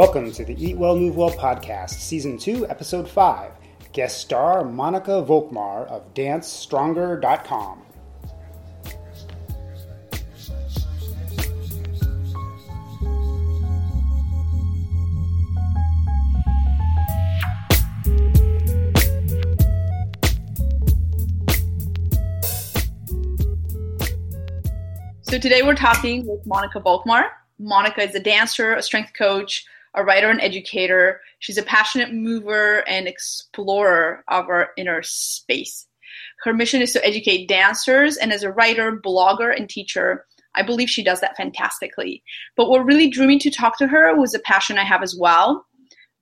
Welcome to the Eat Well, Move Well podcast, Season 2, Episode 5. Guest star Monica Volkmar of DanceStronger.com. So today we're talking with Monica Volkmar. Monica is a dancer, a strength coach, a writer and educator. She's a passionate mover and explorer of our inner space. Her mission is to educate dancers, and as a writer, blogger, and teacher, I believe she does that fantastically. But what really drew me to talk to her was a passion I have as well.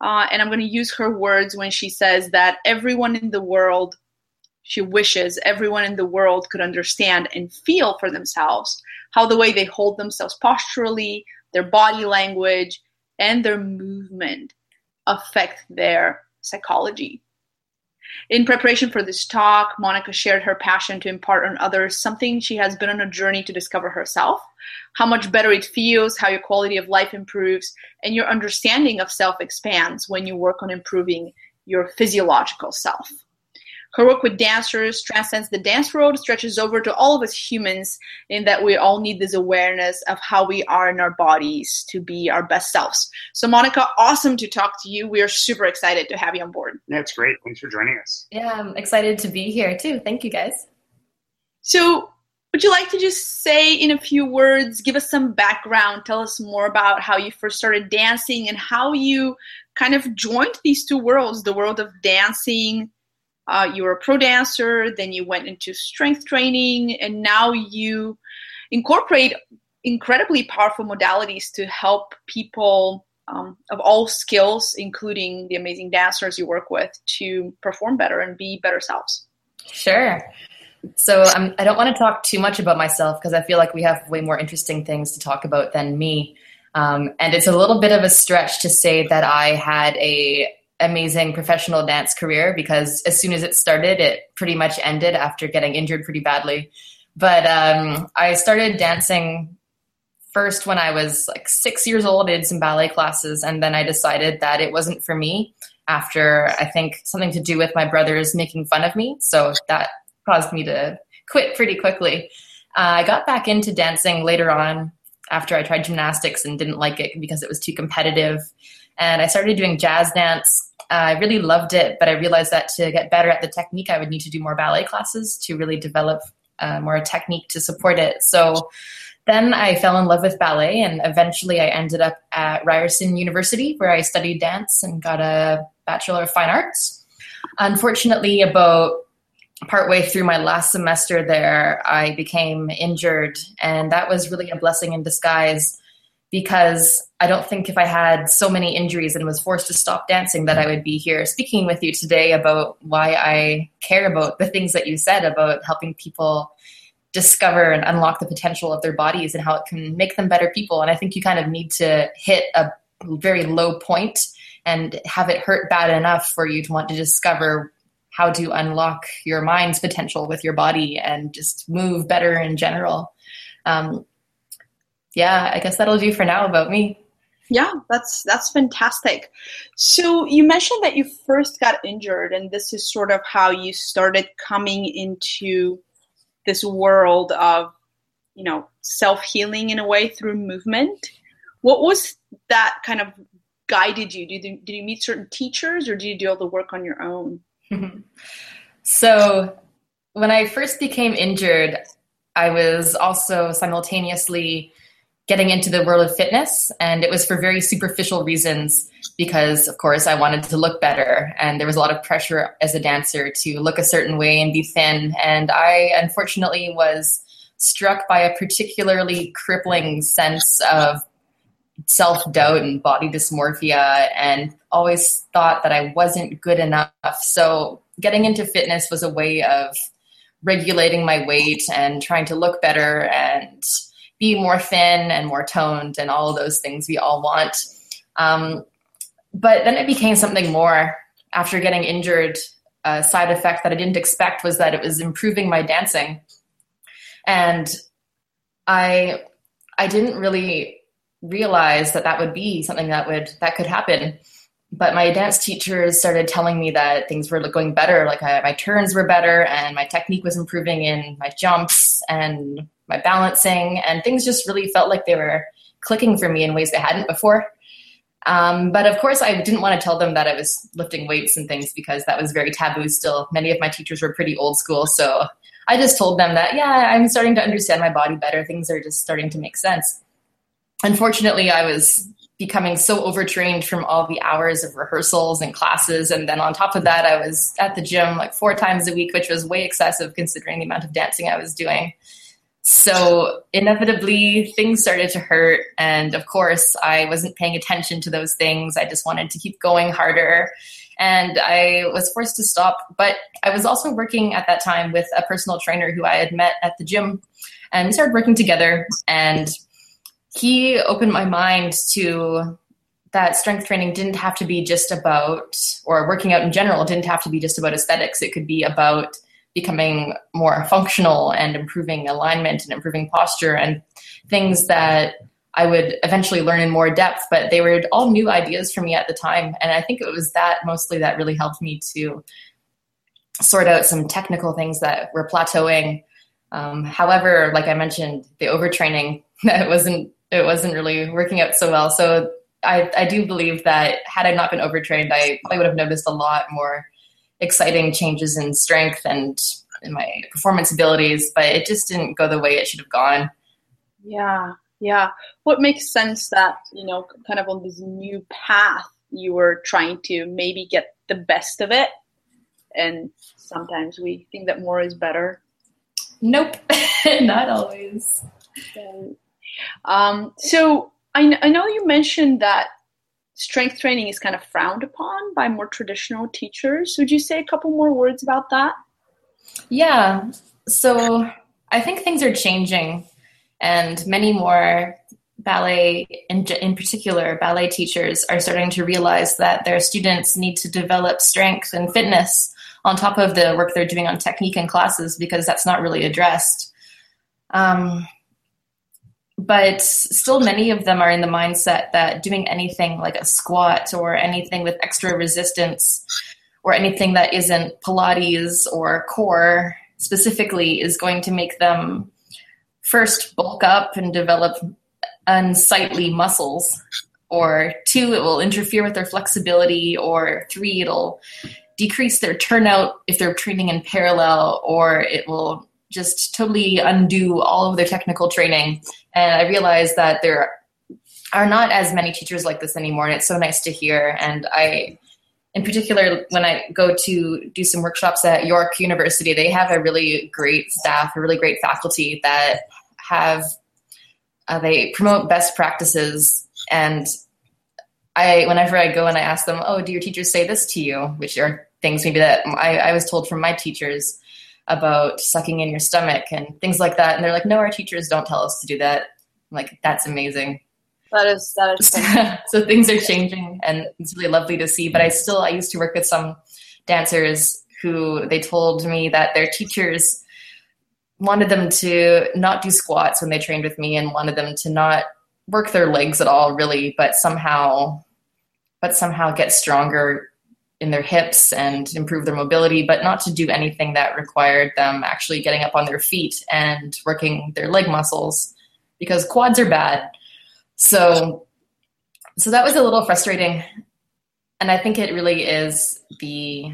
Uh, and I'm going to use her words when she says that everyone in the world, she wishes everyone in the world could understand and feel for themselves how the way they hold themselves posturally, their body language, and their movement affect their psychology. In preparation for this talk, Monica shared her passion to impart on others something she has been on a journey to discover herself how much better it feels, how your quality of life improves, and your understanding of self expands when you work on improving your physiological self. Her work with dancers transcends the dance world, stretches over to all of us humans, in that we all need this awareness of how we are in our bodies to be our best selves. So, Monica, awesome to talk to you. We are super excited to have you on board. Yeah, it's great. Thanks for joining us. Yeah, I'm excited to be here too. Thank you, guys. So, would you like to just say in a few words, give us some background, tell us more about how you first started dancing and how you kind of joined these two worlds the world of dancing uh, you were a pro dancer, then you went into strength training, and now you incorporate incredibly powerful modalities to help people um, of all skills, including the amazing dancers you work with, to perform better and be better selves. Sure. So um, I don't want to talk too much about myself because I feel like we have way more interesting things to talk about than me. Um, and it's a little bit of a stretch to say that I had a amazing professional dance career because as soon as it started, it pretty much ended after getting injured pretty badly. But um, I started dancing first when I was like six years old. I did some ballet classes, and then I decided that it wasn't for me after I think something to do with my brothers making fun of me. So that caused me to quit pretty quickly. Uh, I got back into dancing later on after I tried gymnastics and didn't like it because it was too competitive. And I started doing jazz dance I really loved it, but I realized that to get better at the technique, I would need to do more ballet classes to really develop uh, more technique to support it. So then I fell in love with ballet, and eventually I ended up at Ryerson University, where I studied dance and got a Bachelor of Fine Arts. Unfortunately, about partway through my last semester there, I became injured, and that was really a blessing in disguise because I don't think if I had so many injuries and was forced to stop dancing that I would be here speaking with you today about why I care about the things that you said about helping people discover and unlock the potential of their bodies and how it can make them better people. And I think you kind of need to hit a very low point and have it hurt bad enough for you to want to discover how to unlock your mind's potential with your body and just move better in general. Um, yeah, I guess that'll do for now about me. Yeah, that's that's fantastic. So you mentioned that you first got injured, and this is sort of how you started coming into this world of, you know, self healing in a way through movement. What was that kind of guided you? Did you, did you meet certain teachers, or did you do all the work on your own? Mm-hmm. so when I first became injured, I was also simultaneously getting into the world of fitness and it was for very superficial reasons because of course I wanted to look better and there was a lot of pressure as a dancer to look a certain way and be thin and I unfortunately was struck by a particularly crippling sense of self-doubt and body dysmorphia and always thought that I wasn't good enough. So getting into fitness was a way of regulating my weight and trying to look better and be more thin and more toned and all of those things we all want. Um, but then it became something more after getting injured. A side effect that I didn't expect was that it was improving my dancing. And I I didn't really realize that that would be something that would that could happen but my dance teachers started telling me that things were going better like I, my turns were better and my technique was improving in my jumps and my balancing and things just really felt like they were clicking for me in ways they hadn't before um, but of course i didn't want to tell them that i was lifting weights and things because that was very taboo still many of my teachers were pretty old school so i just told them that yeah i'm starting to understand my body better things are just starting to make sense unfortunately i was becoming so overtrained from all the hours of rehearsals and classes. And then on top of that, I was at the gym like four times a week, which was way excessive considering the amount of dancing I was doing. So inevitably, things started to hurt. And of course, I wasn't paying attention to those things. I just wanted to keep going harder. And I was forced to stop. But I was also working at that time with a personal trainer who I had met at the gym. And we started working together. And he opened my mind to that strength training didn't have to be just about, or working out in general didn't have to be just about aesthetics. It could be about becoming more functional and improving alignment and improving posture and things that I would eventually learn in more depth. But they were all new ideas for me at the time. And I think it was that mostly that really helped me to sort out some technical things that were plateauing. Um, however, like I mentioned, the overtraining that wasn't it wasn't really working out so well. So I, I do believe that had I not been overtrained, I probably would have noticed a lot more exciting changes in strength and in my performance abilities, but it just didn't go the way it should have gone. Yeah, yeah. What makes sense that, you know, kind of on this new path, you were trying to maybe get the best of it. And sometimes we think that more is better. Nope, not always. Um, so I, I know you mentioned that strength training is kind of frowned upon by more traditional teachers. Would you say a couple more words about that? Yeah. So I think things are changing, and many more ballet, in, in particular, ballet teachers are starting to realize that their students need to develop strength and fitness on top of the work they're doing on technique in classes because that's not really addressed. Um, but still many of them are in the mindset that doing anything like a squat or anything with extra resistance or anything that isn't pilates or core specifically is going to make them first bulk up and develop unsightly muscles or two it will interfere with their flexibility or three it'll decrease their turnout if they're training in parallel or it will just totally undo all of their technical training. And I realized that there are not as many teachers like this anymore, and it's so nice to hear. And I, in particular, when I go to do some workshops at York University, they have a really great staff, a really great faculty that have uh, they promote best practices and I, whenever I go and I ask them, oh, do your teachers say this to you? Which are things maybe that I, I was told from my teachers about sucking in your stomach and things like that. And they're like, no, our teachers don't tell us to do that. I'm like, that's amazing. That is that is so things are changing and it's really lovely to see. But I still I used to work with some dancers who they told me that their teachers wanted them to not do squats when they trained with me and wanted them to not work their legs at all really, but somehow but somehow get stronger in their hips and improve their mobility, but not to do anything that required them actually getting up on their feet and working their leg muscles because quads are bad. So so that was a little frustrating. And I think it really is the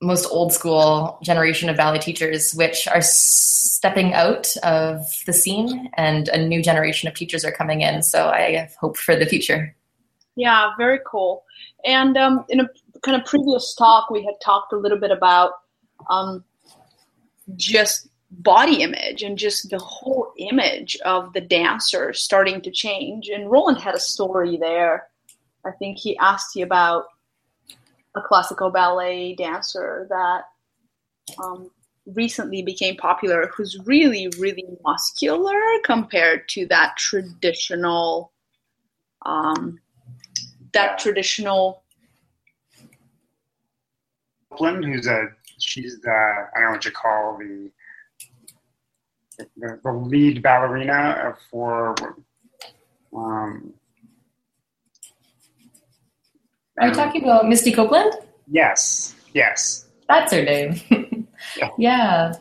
most old school generation of ballet teachers which are stepping out of the scene and a new generation of teachers are coming in. So I have hope for the future. Yeah, very cool. And um, in a kind of previous talk, we had talked a little bit about um, just body image and just the whole image of the dancer starting to change. And Roland had a story there. I think he asked you about a classical ballet dancer that um, recently became popular who's really, really muscular compared to that traditional. Um, that traditional Copeland, who's a she's the I don't know what you call the the, the lead ballerina for Um, Are you talking about Misty Copeland? Yes, yes. That's her name. Yeah. yeah.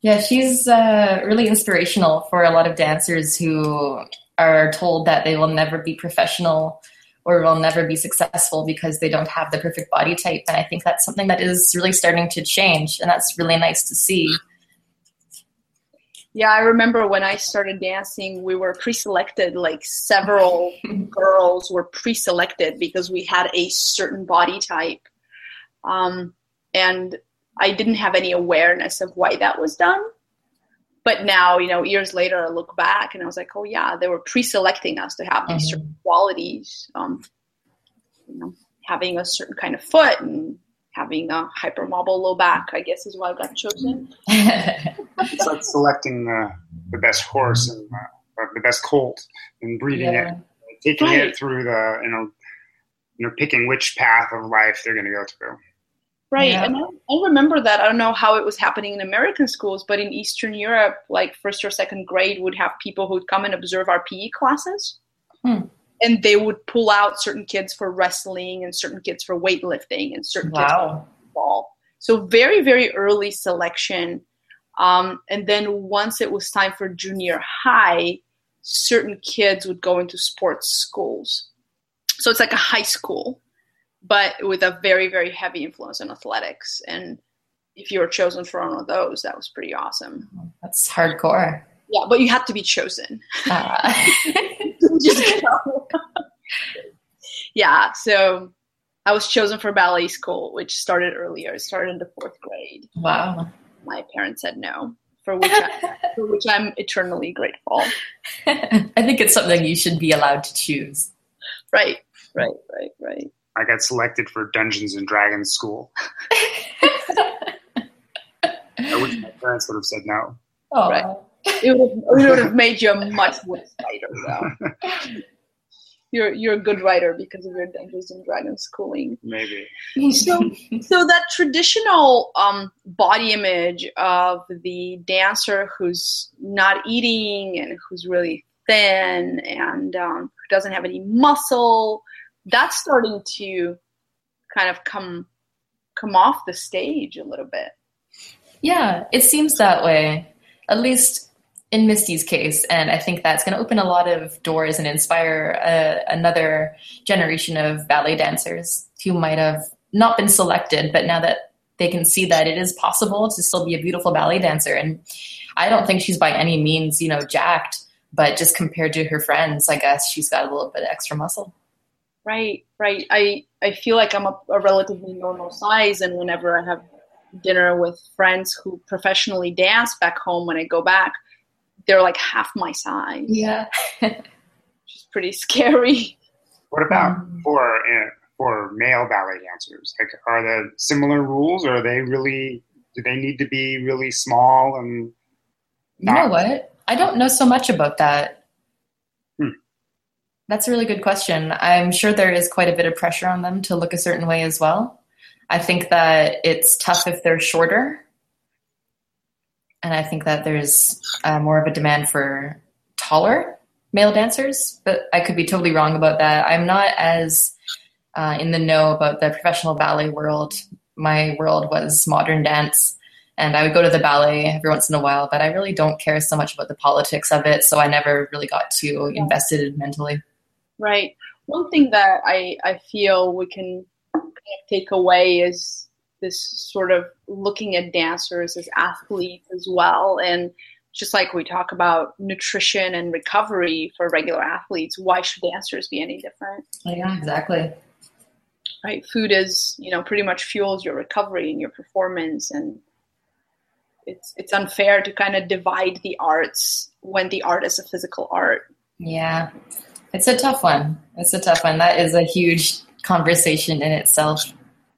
Yeah, she's uh, really inspirational for a lot of dancers who are told that they will never be professional or will never be successful because they don't have the perfect body type. And I think that's something that is really starting to change, and that's really nice to see. Yeah, I remember when I started dancing, we were pre-selected. Like several girls were pre-selected because we had a certain body type, um, and I didn't have any awareness of why that was done. But now, you know, years later, I look back and I was like, oh yeah, they were pre-selecting us to have these Mhm. certain qualities. Um, you know, having a certain kind of foot and having a hypermobile low back, I guess, is why I got chosen. It's like selecting the, the best horse and uh, the best colt and breeding yeah. it, taking Right. it through the you know, you know, picking which path of life they're going to go through. Right. Yeah. And I, I remember that. I don't know how it was happening in American schools, but in Eastern Europe, like first or second grade would have people who'd come and observe our PE classes. Hmm. And they would pull out certain kids for wrestling and certain kids for weightlifting and certain kids for Wow. football. So very, very early selection. Um, and then once it was time for junior high, certain kids would go into sports schools. So it's like a high school, but with a very, very heavy influence on athletics. And if you were chosen for one of those, that was pretty awesome. That's hardcore. Yeah, but you had to be chosen. Uh, Just go. yeah, so I was chosen for ballet school, which started earlier. It started in the fourth grade. wow. my parents said no, for which I, for which I'm eternally grateful. I think it's something you should be allowed to choose. Right, right, right, right. I got selected for Dungeons and Dragons school. I wish my parents would have said no. Oh, Right. It would, have, it would have made you a much worse writer, though. You're you're a good writer because of your Dungeons and Dragons schooling. Maybe. So, so that traditional um, body image of the dancer who's not eating and who's really thin and um, who doesn't have any muscle, that's starting to kind of come come off the stage a little bit. Yeah, it seems that way, at least in Misty's case. And I think that's going to open a lot of doors and inspire uh, another generation of ballet dancers who might have not been selected, but now that they can see that it is possible to still be a beautiful ballet dancer. And I don't think she's by any means, you know, jacked, but just compared to her friends, I guess she's got a little bit of extra muscle. Right, right. I I feel like I'm a, a relatively normal size, and whenever I have dinner with friends who professionally dance back home, when I go back, they're like half my size. Yeah. which is pretty scary. What about Um, for uh, for male ballet dancers? Like, are there similar rules, or are they really? Do they need to be really small and? You know what? I don't know so much about that. That's a really good question. I'm sure there is quite a bit of pressure on them to look a certain way as well. I think that it's tough if they're shorter. And I think that there's uh, more of a demand for taller male dancers, but I could be totally wrong about that. I'm not as uh, in the know about the professional ballet world. My world was modern dance and I would go to the ballet every once in a while, but I really don't care so much about the politics of it, so I never really got too invested mentally. Right. One thing that I, I feel we can take away is this sort of looking at dancers as athletes as well. And just like we talk about nutrition and recovery for regular athletes, why should dancers be any different? Yeah, exactly. Right? Food is, you know, pretty much fuels your recovery and your performance and it's it's unfair to kind of divide the arts when the art is a physical art. Yeah, it's a tough one. It's a tough one. That is a huge conversation in itself.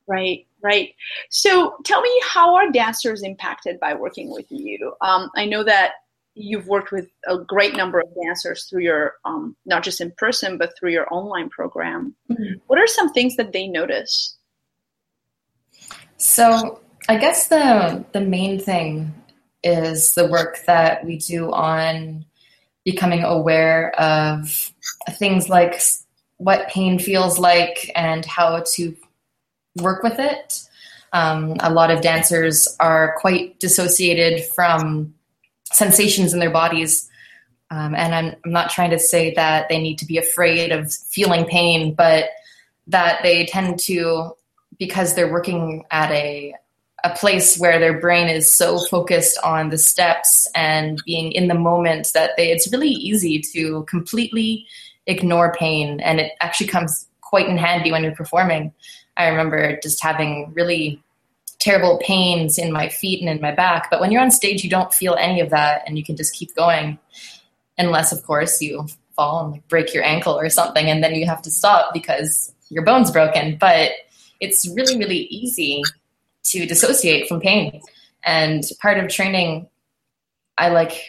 Right, right. So tell me, how are dancers impacted by working with you? Um, I know that you've worked with a great number of dancers through your, um, not just in person, but through your online program. Mhm. What are some things that they notice? So I guess the the main thing is the work that we do on becoming aware of things like what pain feels like and how to work with it. Um, a lot of dancers are quite dissociated from sensations in their bodies. Um, and I'm, I'm not trying to say that they need to be afraid of feeling pain, but that they tend to, because they're working at a a place where their brain is so focused on the steps and being in the moment that they, it's really easy to completely ignore pain. And it actually comes quite in handy when you're performing. I remember just having really terrible pains in my feet and in my back. But when you're on stage you don't feel any of that and you can just keep going. Unless of course you fall and like break your ankle or something and then you have to stop because your bone's broken. But it's really really easy to dissociate from pain. And part of training, I like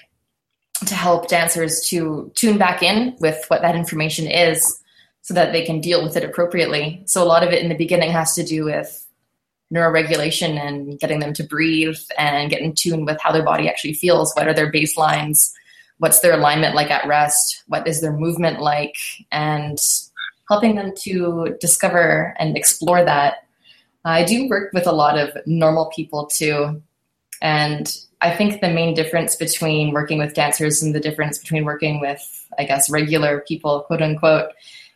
to help dancers to tune back in with what that information is so that they can deal with it appropriately. So a lot of it in the beginning has to do with neuroregulation and getting them to breathe and get in tune with how their body actually feels. What are their baselines? What's their alignment like at rest? What is their movement like? And helping them to discover and explore that I do work with a lot of normal people too. And I think the main difference between working with dancers and the difference between working with, I guess, regular people, quote unquote,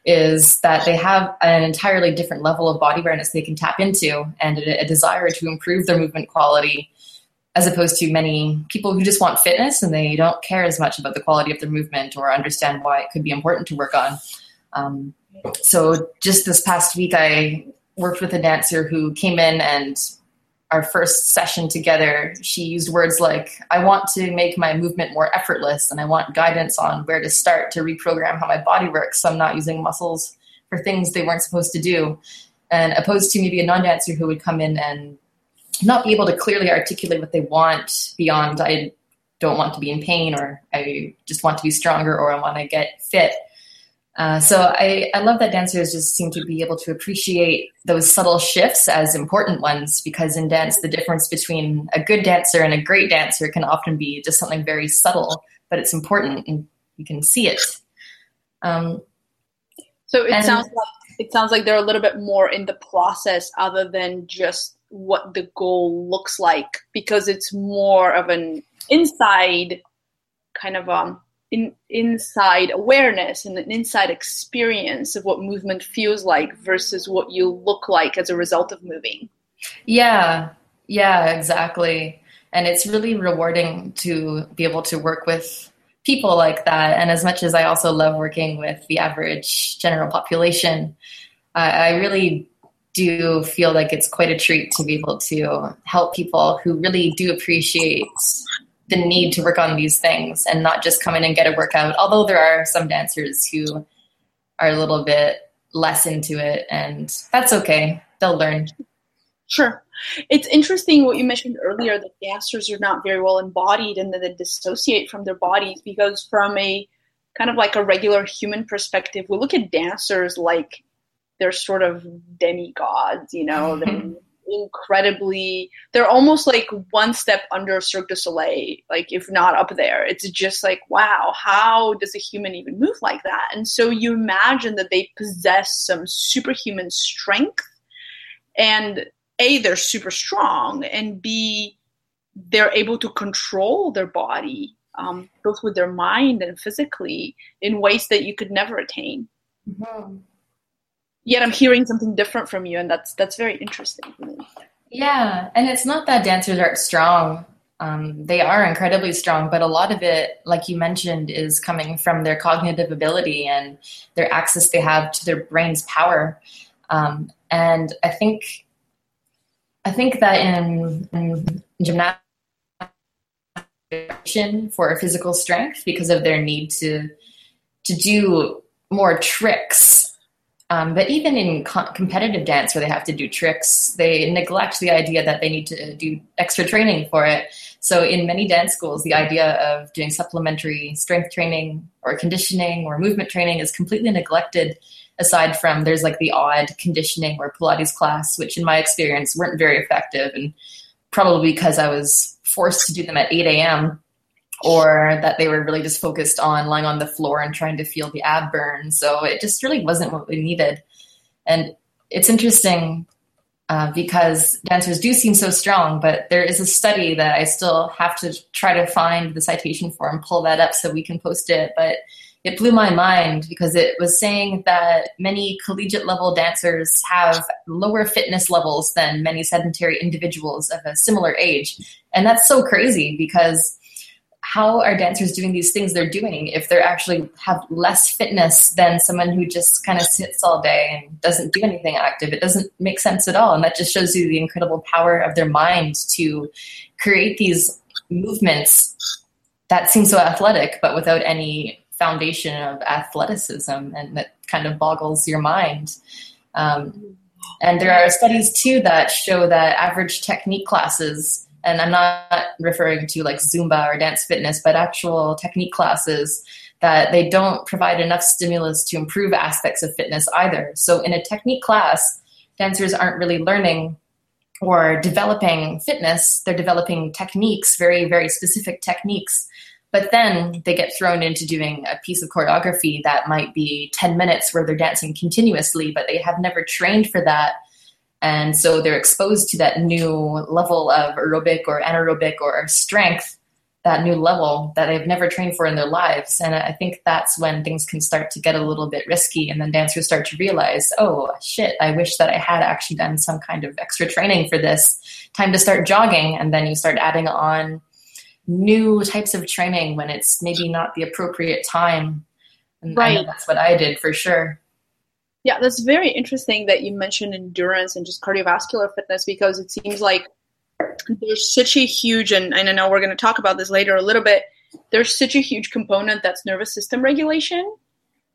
is that they have an entirely different level of body awareness they can tap into and a, desire to improve their movement quality as opposed to many people who just want fitness and they don't care as much about the quality of their movement or understand why it could be important to work on. Um, so just this past week, I worked with a dancer who came in and our first session together, she used words like, I want to make my movement more effortless and I want guidance on where to start to reprogram how my body works so I'm not using muscles for things they weren't supposed to do. And opposed to maybe a non dancer who would come in and not be able to clearly articulate what they want beyond, I don't want to be in pain or I just want to be stronger or I want to get fit. Uh, so I, I love that dancers just seem to be able to appreciate those subtle shifts as important ones because in dance the difference between a good dancer and a great dancer can often be just something very subtle but it's important and you can see it. Um, so it and, sounds like it sounds like they're a little bit more in the process other than just what the goal looks like because it's more of an inside kind of um in, inside awareness and an inside experience of what movement feels like versus what you look like as a result of moving. Yeah, yeah, exactly. And it's really rewarding to be able to work with people like that. And as much as I also love working with the average general population, uh, I really do feel like it's quite a treat to be able to help people who really do appreciate the need to work on these things and not just come in and get a workout. Although there are some dancers who are a little bit less into it, and that's okay. They'll learn. Sure. It's interesting what you mentioned earlier that dancers are not very well embodied and that they dissociate from their bodies because, from a kind of like a regular human perspective, we look at dancers like they're sort of demigods, you know, mm-hmm incredibly they're almost like one step under Cirque du Soleil, like if not up there. It's just like, wow, how does a human even move like that? And so you imagine that they possess some superhuman strength and A, they're super strong, and B, they're able to control their body, um, both with their mind and physically, in ways that you could never attain. Mm-hmm yet I'm hearing something different from you, and that's that's very interesting for me. Yeah, and it's not that dancers aren't strong. Um, they are incredibly strong, but a lot of it, like you mentioned, is coming from their cognitive ability and their access they have to their brain's power. Um, and I think, I think that in, in gymnastics for physical strength because of their need to to do more tricks um, but even in co- competitive dance, where they have to do tricks, they neglect the idea that they need to do extra training for it. So, in many dance schools, the idea of doing supplementary strength training or conditioning or movement training is completely neglected. Aside from there's like the odd conditioning or Pilates class, which in my experience weren't very effective, and probably because I was forced to do them at 8 a.m. or that they were really just focused on lying on the floor and trying to feel the ab burn. So it just really wasn't what we needed. And it's interesting uh, because dancers do seem so strong, but there is a study that I still have to try to find the citation for and pull that up so we can post it. But it blew my mind because it was saying that many collegiate level dancers have lower fitness levels than many sedentary individuals of a similar age. And that's so crazy because how are dancers doing these things they're doing if they're actually have less fitness than someone who just kind of sits all day and doesn't do anything active? It doesn't make sense at all. And that just shows you the incredible power of their mind to create these movements that seem so athletic, but without any foundation of athleticism, and that kind of boggles your mind. Um, and there are studies too that show that average technique classes, and I'm not referring to like Zumba or dance fitness, but actual technique classes, that they don't provide enough stimulus to improve aspects of fitness either. So in a technique class, dancers aren't really learning or developing fitness, they're developing techniques, very, very specific techniques but then they get thrown into doing a piece of choreography that might be 10 minutes where they're dancing continuously, but they have never trained for that. And so they're exposed to that new level of aerobic or anaerobic or strength, that new level that they've never trained for in their lives. And I think that's when things can start to get a little bit risky. And then dancers start to realize, oh, shit, I wish that I had actually done some kind of extra training for this. Time to start jogging. And then you start adding on new types of training when it's maybe not the appropriate time. And right. that's what I did for sure. Yeah, that's very interesting that you mentioned endurance and just cardiovascular fitness because it seems like there's such a huge, and, and I know we're going to talk about this later a little bit, there's such a huge component that's nervous system regulation.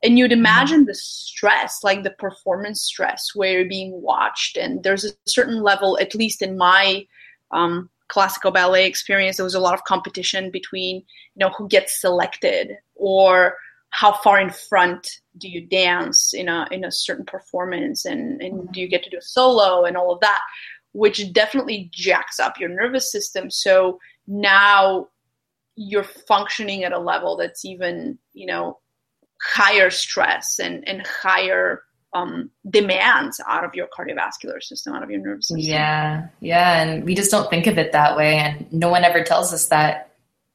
And you'd mm-hmm. imagine the stress, like the performance stress, where you're being watched, and there's a certain level, at least in my um, classical ballet experience, there was a lot of competition between, you know, who gets selected or how far in front do you dance in a in a certain performance and, and do you get to do a solo and all of that, which definitely jacks up your nervous system. So now you're functioning at a level that's even, you know, higher stress and, and higher um, demands out of your cardiovascular system, out of your nervous system. Yeah, yeah, and we just don't think of it that way, and no one ever tells us that.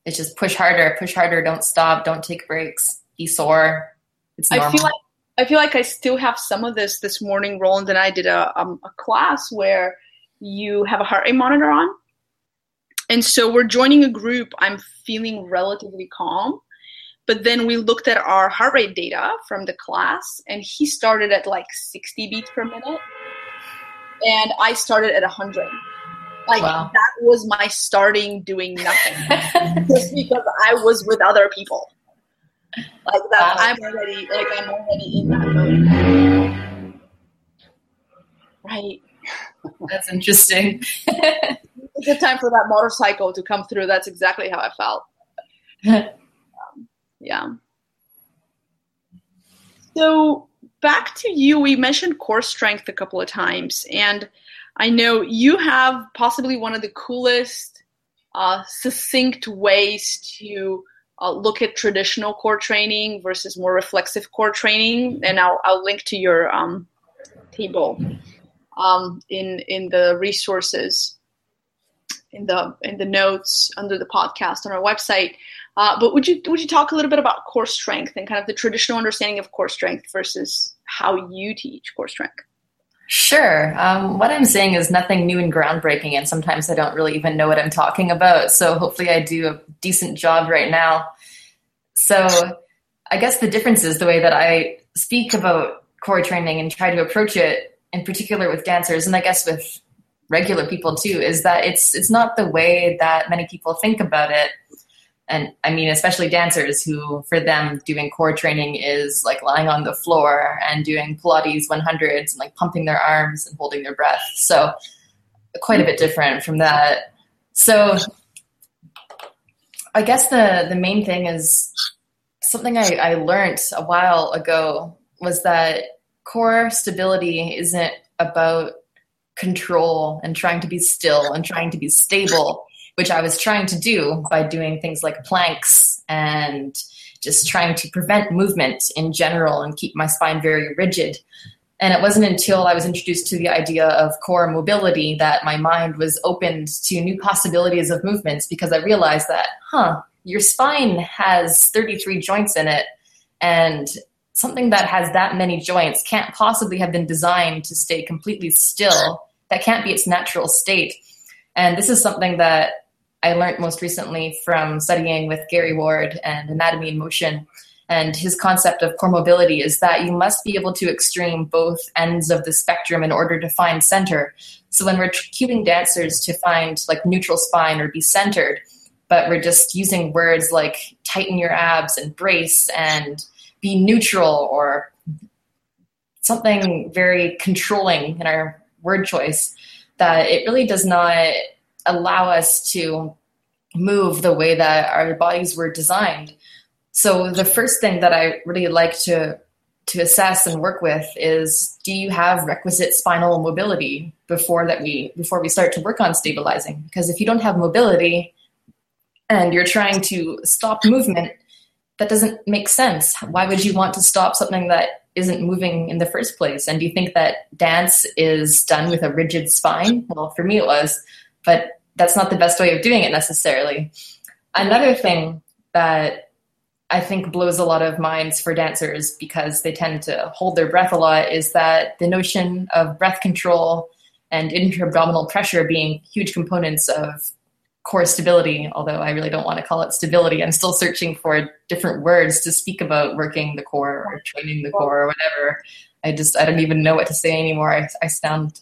It's just push harder, push harder, don't stop, don't take breaks, be sore. It's normal. I feel like I feel like I still have some of this. This morning, Roland and I did a um, a class where you have a heart rate monitor on, and so we're joining a group. I'm feeling relatively calm but then we looked at our heart rate data from the class, and he started at like 60 beats per minute, and I started at 100. Like wow. that was my starting doing nothing, just because I was with other people. Like that, wow. I'm already like I'm already in that mode. Right. That's interesting. it's a good time for that motorcycle to come through. That's exactly how I felt yeah. So back to you, we mentioned core strength a couple of times, and I know you have possibly one of the coolest, uh, succinct ways to uh, look at traditional core training versus more reflexive core training, and I'll, I'll link to your um, table um, in in the resources in the in the notes under the podcast on our website. Uh, but would you would you talk a little bit about core strength and kind of the traditional understanding of core strength versus how you teach core strength? Sure. Um, what I'm saying is nothing new and groundbreaking, and sometimes I don't really even know what I'm talking about. So hopefully, I do a decent job right now. So I guess the difference is the way that I speak about core training and try to approach it, in particular with dancers, and I guess with regular people too, is that it's it's not the way that many people think about it and I mean, especially dancers who, for them, doing core training is like lying on the floor and doing Pilates 100s and like pumping their arms and holding their breath. So, quite a bit different from that. So, I guess the the main thing is something I, I learned a while ago was that core stability isn't about control and trying to be still and trying to be stable which I was trying to do by doing things like planks and just trying to prevent movement in general and keep my spine very rigid. And it wasn't until I was introduced to the idea of core mobility that my mind was opened to new possibilities of movements because I realized that, huh, your spine has 33 joints in it. And something that has that many joints can't possibly have been designed to stay completely still. That can't be its natural state. And this is something that I learned most recently from studying with Gary Ward and Anatomy in Motion. And his concept of core mobility is that you must be able to extreme both ends of the spectrum in order to find center. So when we're cueing dancers to find like neutral spine or be centered, but we're just using words like tighten your abs and brace and be neutral or something very controlling in our word choice, that it really does not allow us to move the way that our bodies were designed. So the first thing that I really like to to assess and work with is do you have requisite spinal mobility before that we before we start to work on stabilizing? Because if you don't have mobility and you're trying to stop movement that doesn't make sense. Why would you want to stop something that isn't moving in the first place? And do you think that dance is done with a rigid spine? Well for me it was but that's not the best way of doing it necessarily. Another thing that I think blows a lot of minds for dancers because they tend to hold their breath a lot is that the notion of breath control and intra-abdominal pressure being huge components of core stability, although I really don't want to call it stability. I'm still searching for different words to speak about working the core or training the core or whatever. I just, I don't even know what to say anymore. I, I sound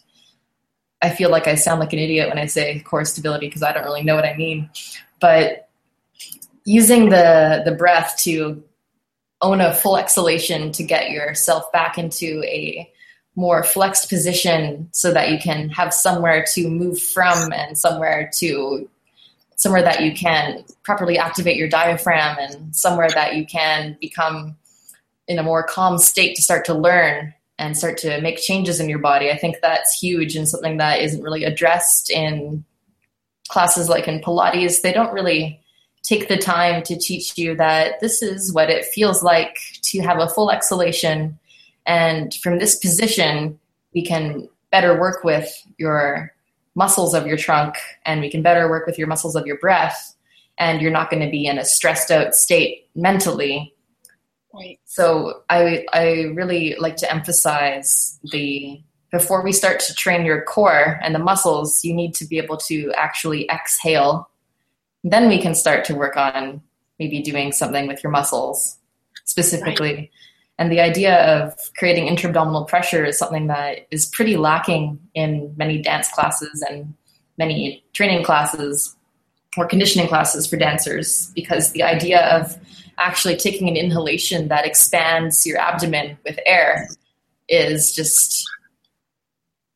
I feel like I sound like an idiot when I say core stability because I don't really know what I mean. But using the the breath to own a full exhalation to get yourself back into a more flexed position so that you can have somewhere to move from and somewhere to somewhere that you can properly activate your diaphragm and somewhere that you can become in a more calm state to start to learn and start to make changes in your body. I think that's huge and something that isn't really addressed in classes like in Pilates. They don't really take the time to teach you that this is what it feels like to have a full exhalation. And from this position, we can better work with your muscles of your trunk and we can better work with your muscles of your breath. And you're not going to be in a stressed out state mentally Right. So I I really like to emphasize the before we start to train your core and the muscles, you need to be able to actually exhale. Then we can start to work on maybe doing something with your muscles specifically. Right. And the idea of creating intra-abdominal pressure is something that is pretty lacking in many dance classes and many training classes or conditioning classes for dancers because the idea of actually taking an inhalation that expands your abdomen with air is just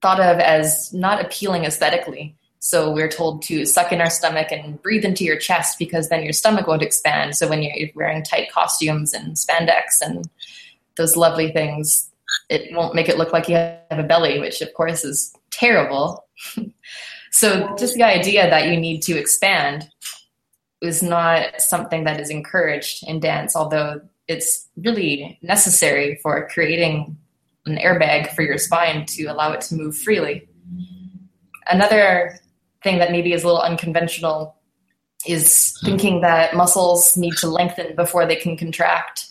thought of as not appealing aesthetically. So we're told to suck in our stomach and breathe into your chest because then your stomach won't expand. So when you're wearing tight costumes and spandex and those lovely things, it won't make it look like you have a belly, which of course is terrible. so just the idea that you need to expand is not something that is encouraged in dance, although it's really necessary for creating an airbag for your spine to allow it to move freely. Another thing that maybe is a little unconventional is thinking that muscles need to lengthen before they can contract.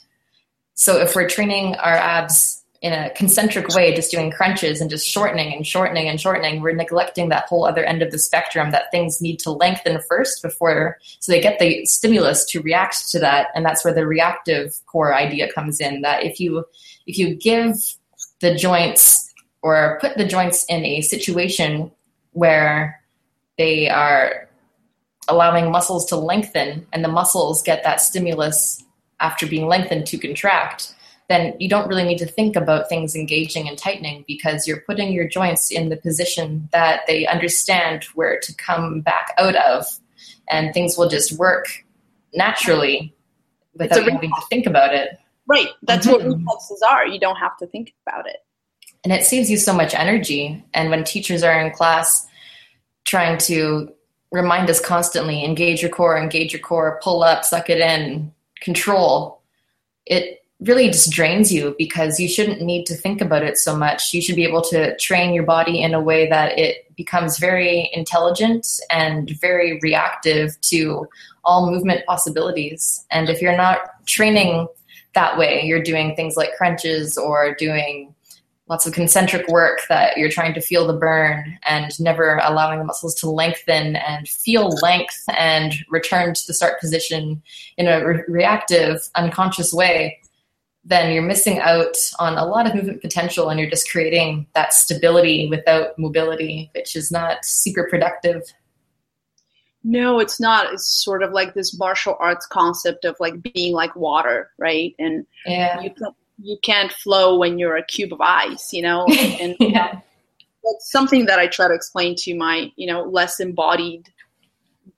So if we're training our abs in a concentric way, just doing crunches and just shortening and shortening and shortening, we're neglecting that whole other end of the spectrum that things need to lengthen first before, so they get the stimulus to react to that. And that's where the reactive core idea comes in that if you, if you give the joints or put the joints in a situation where they are allowing muscles to lengthen and the muscles get that stimulus after being lengthened to contract, then you don't really need to think about things engaging and tightening because you're putting your joints in the position that they understand where to come back out of and things will just work naturally without having to think about it. Right. That's mm-hmm. what reflexes are. You don't have to think about it. And it saves you so much energy. And when teachers are in class trying to remind us constantly engage your core, engage your core, pull up, suck it in, control, it really just drains you because you shouldn't need to think about it so much. You should be able to train your body in a way that it becomes very intelligent and very reactive to all movement possibilities. And if you're not training that way, you're doing things like crunches or doing lots of concentric work that you're trying to feel the burn and never allowing the muscles to lengthen and feel length and return to the start position in a re- reactive, unconscious way, then you're missing out on a lot of movement potential and you're just creating that stability without mobility, which is not super productive. No, it's not. It's sort of like this martial arts concept of like being like water, right? And yeah. you you can't flow when you're a cube of ice, you know? And yeah. that's something that I try to explain to my, you know, less embodied.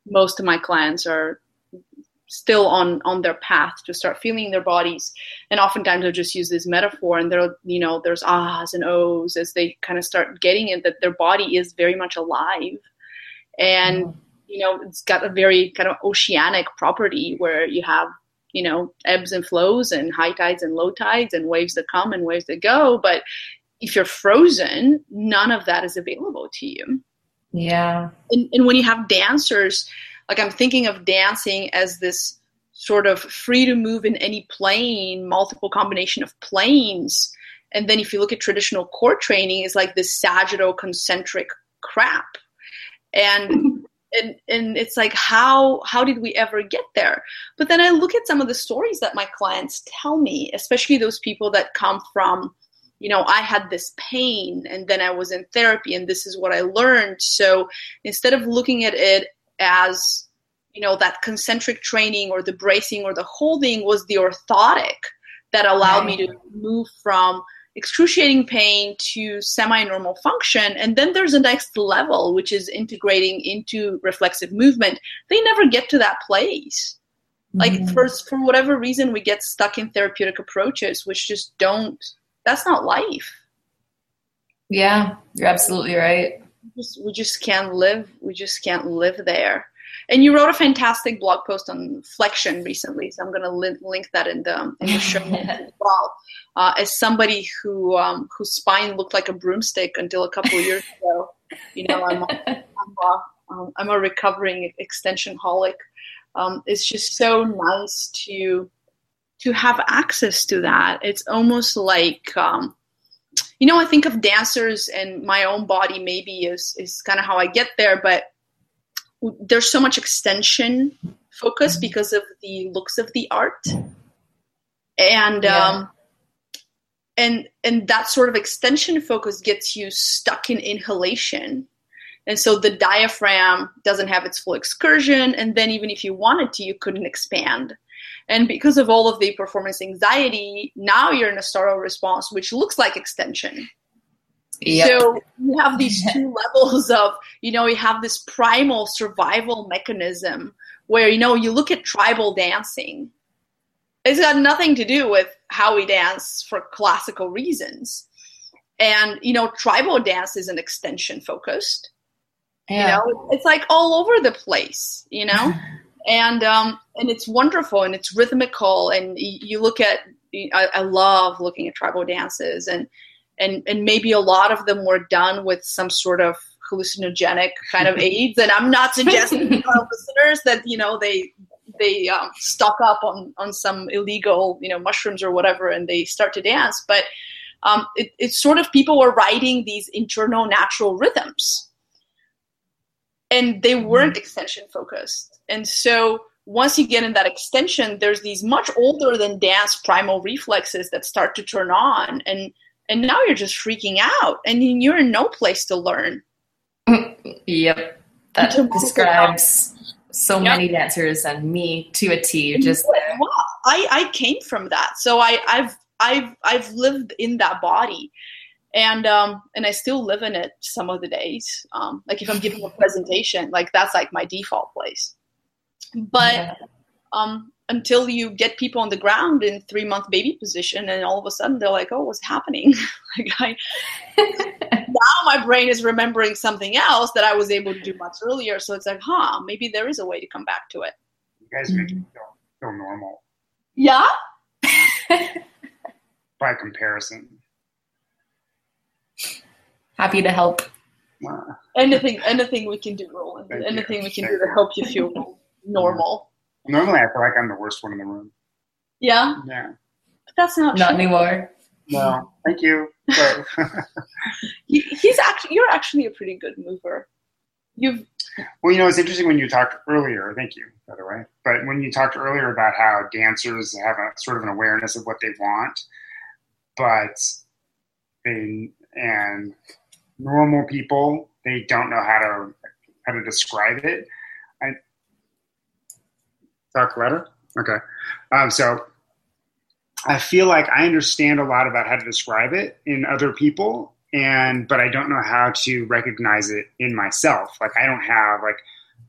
Most of my clients are still on on their path to start feeling their bodies. And oftentimes they'll just use this metaphor and there you know there's ahs and ohs as they kind of start getting it that their body is very much alive. And mm. you know it's got a very kind of oceanic property where you have you know ebbs and flows and high tides and low tides and waves that come and waves that go. But if you're frozen none of that is available to you. Yeah. And, and when you have dancers like i'm thinking of dancing as this sort of free to move in any plane multiple combination of planes. And then if you look at traditional core training it's like this sagittal concentric crap. And and and it's like how how did we ever get there? But then i look at some of the stories that my clients tell me especially those people that come from you know i had this pain and then i was in therapy and this is what i learned. So instead of looking at it as you know that concentric training or the bracing or the holding was the orthotic that allowed me to move from excruciating pain to semi-normal function. And then there's a next level which is integrating into reflexive movement. They never get to that place. Like mm-hmm. for for whatever reason we get stuck in therapeutic approaches which just don't that's not life. Yeah you're absolutely right just, we just can't live we just can't live there and you wrote a fantastic blog post on flexion recently, so I'm going to link, link that in the in the show as well. Uh, as somebody who um, whose spine looked like a broomstick until a couple years ago, you know, I'm a, I'm a, um, I'm a recovering extension holic. Um, it's just so nice to to have access to that. It's almost like um, you know, I think of dancers and my own body maybe is is kind of how I get there, but there's so much extension focus mm-hmm. because of the looks of the art and yeah. um, and and that sort of extension focus gets you stuck in inhalation and so the diaphragm doesn't have its full excursion and then even if you wanted to you couldn't expand and because of all of the performance anxiety now you're in a startle response which looks like extension Yep. So you have these two levels of, you know, you have this primal survival mechanism where, you know, you look at tribal dancing. It's got nothing to do with how we dance for classical reasons. And, you know, tribal dance is an extension focused. Yeah. You know, it's like all over the place, you know? and um and it's wonderful and it's rhythmical and you look at I, I love looking at tribal dances and and and maybe a lot of them were done with some sort of hallucinogenic kind of aids. And I'm not suggesting to our listeners that you know they they um, stock up on on some illegal you know mushrooms or whatever and they start to dance, but um, it, it's sort of people were writing these internal natural rhythms, and they weren't mm-hmm. extension focused, and so once you get in that extension, there's these much older than dance primal reflexes that start to turn on and and now you're just freaking out and you're in no place to learn. Yep. That describes so yep. many dancers and me to a t just well, i i came from that. So i i've i've i've lived in that body and um and i still live in it some of the days um like if i'm giving a presentation like that's like my default place but yeah. um until you get people on the ground in three month baby position and all of a sudden they're like oh what's happening like i now my brain is remembering something else that I was able to do much earlier. So it's like, huh, maybe there is a way to come back to it. You guys make me feel, feel normal Yeah. by comparison. Happy to help. Anything, anything we can do, Roland. Thank you. anything we can Thank do to help you feel normal. normally, I feel like I'm the worst one in the room. Yeah, Yeah. but that's not, Not true. anymore. No, thank you. But- He, he's actually, you're actually a pretty good mover. You've, Well, you know, it's interesting when you talked earlier. Thank you, by the way. But when you talked earlier about how dancers have a sort of an awareness of what they want, but they and normal people they don't know how to how to describe it. I talk louder. Okay, um, so I feel like I understand a lot about how to describe it in other people, and but I don't know how to recognize it in myself. Like I don't have like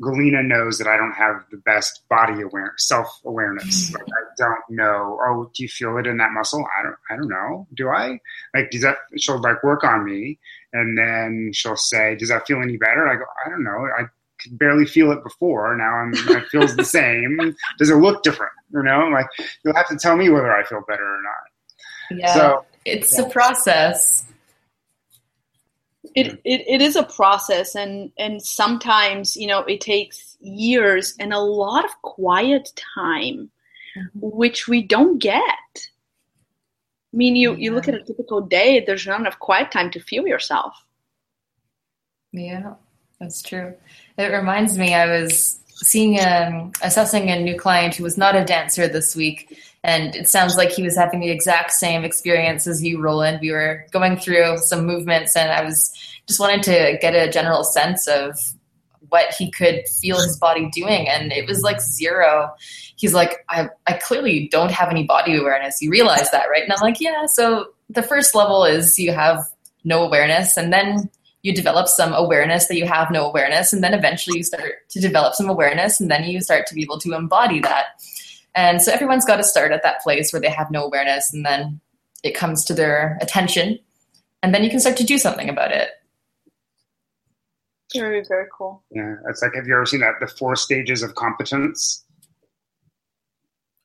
Galina knows that I don't have the best body awareness, self awareness. Like I don't know. Oh, do you feel it in that muscle? I don't. I don't know. Do I? Like does that? She'll like work on me, and then she'll say, "Does that feel any better?" I go, "I don't know. I could barely feel it before. Now I'm. It feels the same. Does it look different? You know, like you'll have to tell me whether I feel better or not." Yeah. So it's yeah. a process. it, hmm. it, it is a process and, and sometimes, you know, it takes years and a lot of quiet time, mm-hmm. which we don't get. I mean, you, you look at a typical day, there's not enough quiet time to feel yourself. Yeah, that's true. It reminds me, I was seeing, um, assessing a new client who was not a dancer this week, and it sounds like he was having the exact same experience as you, Roland. We were going through some movements, and I was just wanted to get a general sense of what he could feel his body doing, and it was like zero. He's like, I, I clearly don't have any body awareness. You realize that, right? And I'm like, yeah. So the first level is you have no awareness, and then you develop some awareness that you have no awareness and then eventually you start to develop some awareness and then you start to be able to embody that and so everyone's got to start at that place where they have no awareness and then it comes to their attention and then you can start to do something about it Very, very cool. Yeah, it's like have you ever seen that the four stages of competence,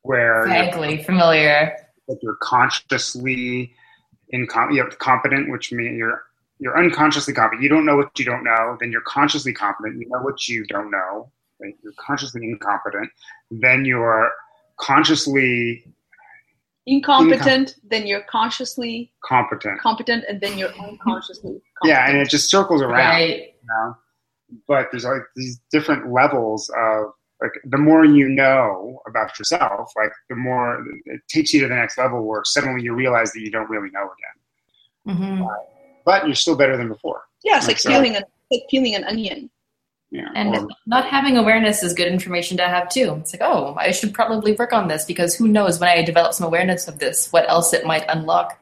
where you're, vaguely familiar like you're consciously incom- you have competent, which means you're you're unconsciously competent. You don't know what you don't know. Then you're consciously competent. You know what you don't know. Right? You're consciously incompetent. Then you're consciously Incompetent, then you're consciously competent. competent, and then you're unconsciously competent. Yeah, and it just circles around. right you know? But there's like these different levels of like the more you know about yourself, like the more it takes you to the next level where suddenly you realize that you don't really know again. hmm But you're still better than before. yeah, it's like So- peeling an like peeling an onion. Yeah. and Or- not having awareness is good information to have too it's like oh i should probably work on this because who knows when i develop some awareness of this what else it might unlock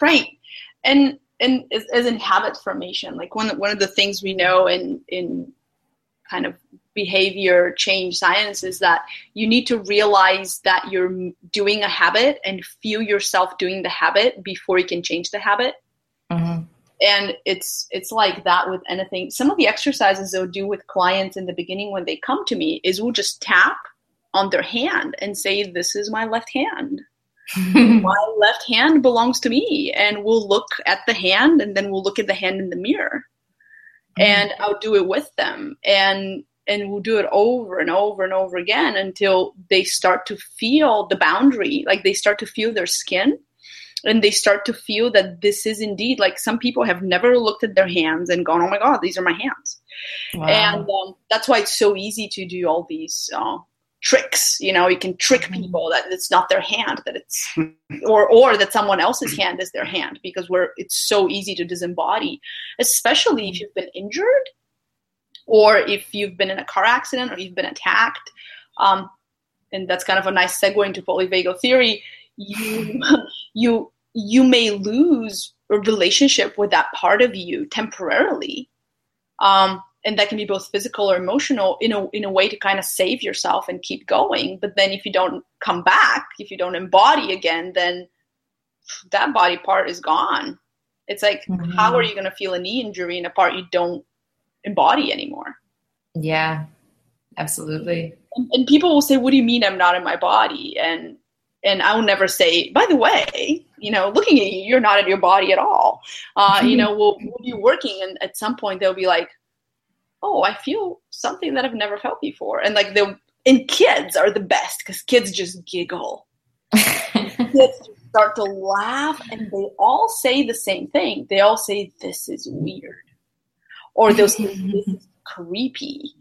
Right. And and as, as in habit formation, like one one of the things we know in in kind of behavior change science is that you need to realize that you're doing a habit and feel yourself doing the habit before you can change the habit. hmm And it's it's like that with anything. Some of the exercises I'll do with clients in the beginning when they come to me is we'll just tap on their hand and say, "This is my left hand." my left hand belongs to me and we'll look at the hand and then we'll look at the hand in the mirror. And i'll do it with them and and we'll do it over and over and over again until they start to feel the boundary like they start to feel their skin and they start to feel that this is indeed like some people have never looked at their hands and gone oh my god these are my hands. Wow. and um, that's why it's so easy to do all these uh, tricks you know you can trick people that it's not their hand that it's or or that someone else's hand is their hand because we're it's so easy to disembody especially if you've been injured or if you've been in a car accident or you've been attacked. Um, and that's kind of a nice segue into polyvagal theory. You you you may lose a relationship with that part of you temporarily. Um, and that can be both physical or emotional in a in a way to kind of save yourself and keep going. But then if you don't come back, if you don't embody again, then that body part is gone, It's like, mm-hmm. how are you going to feel a knee injury in a part you don't embody anymore? Yeah, absolutely. And, and people will say, "What do you mean I'm not in my body?" And and I will never say, by the way, you know, looking at you, you're not in your body at all. Uh, you know, we'll, we'll be working, and at some point they'll be like, oh, I feel something that I've never felt before, and like the and kids are the best because kids just giggle. kids start to laugh, and they all say the same thing. They all say, "This is weird," or they'll say, "This is creepy."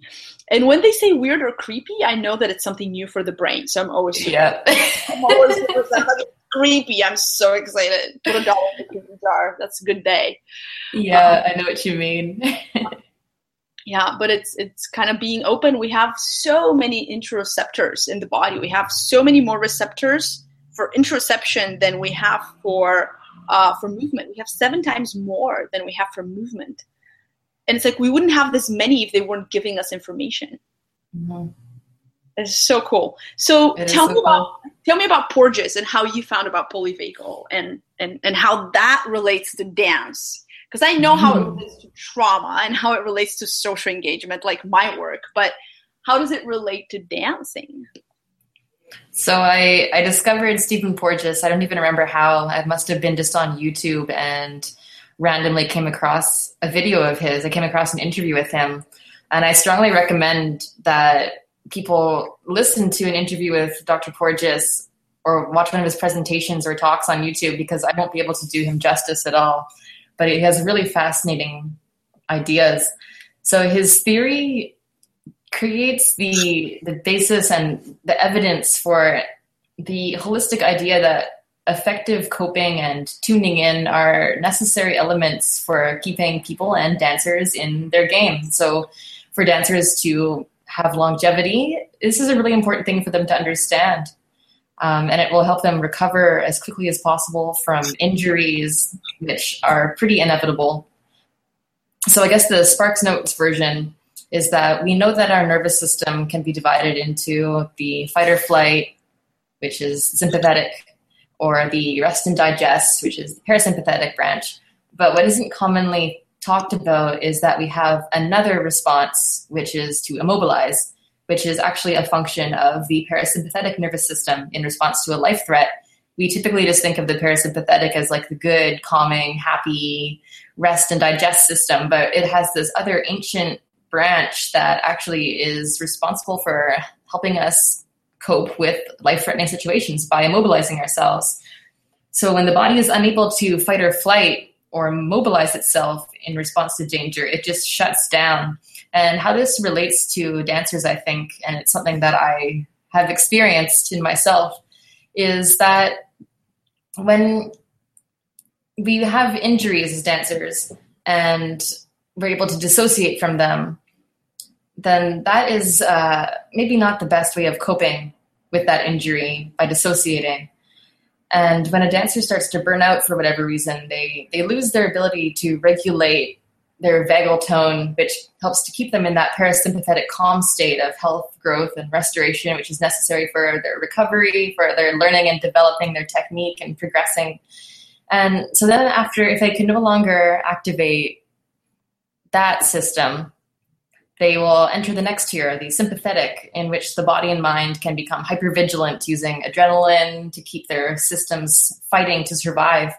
And when they say weird or creepy, I know that it's something new for the brain. So I'm always yeah. I'm always creepy. I'm so excited. Put a dollar in the jar. That's a good day. Yeah, um, I know what you mean. yeah, but it's it's kind of being open. We have so many interoceptors in the body. We have so many more receptors for interoception than we have for uh, for movement. We have seven times more than we have for movement and it's like we wouldn't have this many if they weren't giving us information. Mm-hmm. It's so cool. So it tell me so about tell me about Porges and how you found about polyvagal and and and how that relates to dance. Because I know how it mm-hmm. relates to trauma and how it relates to social engagement, like my work. But how does it relate to dancing? So I I discovered Stephen Porges. I don't even remember how. I must have been just on YouTube and randomly came across a video of his. I came across an interview with him, and I strongly recommend that people listen to an interview with Dr. Porges or watch one of his presentations or talks on YouTube because I won't be able to do him justice at all. But he has really fascinating ideas. So his theory creates the the basis and the evidence for the holistic idea that effective coping and tuning in are necessary elements for keeping people and dancers in their game. So, for dancers to have longevity, this is a really important thing for them to understand. Um, and it will help them recover as quickly as possible from injuries, which are pretty inevitable. So, I guess the Sparks Notes version is that we know that our nervous system can be divided into the fight or flight, which is sympathetic or the rest and digest, which is the parasympathetic branch. But what isn't commonly talked about is that we have another response, which is to immobilize, which is actually a function of the parasympathetic nervous system in response to a life threat. We typically just think of the parasympathetic as like the good, calming, happy rest and digest system, but it has this other ancient branch that actually is responsible for helping us cope with life threatening situations by immobilizing ourselves. So when the body is unable to fight or flight or mobilize itself in response to danger, it just shuts down. And how this relates to dancers, I think, and it's something that I have experienced in myself, is that when we have injuries as dancers and we're able to dissociate from them, then that is uh, maybe not the best way of coping with that injury by dissociating. And when a dancer starts to burn out for whatever reason, they, they lose their ability to regulate their vagal tone, which helps to keep them in that parasympathetic calm state of health, growth, and restoration, which is necessary for their recovery, for their learning and developing their technique and progressing. And so then, after, if they can no longer activate that system, they will enter the next tier, the sympathetic, in which the body and mind can become hypervigilant using adrenaline to keep their systems fighting to survive.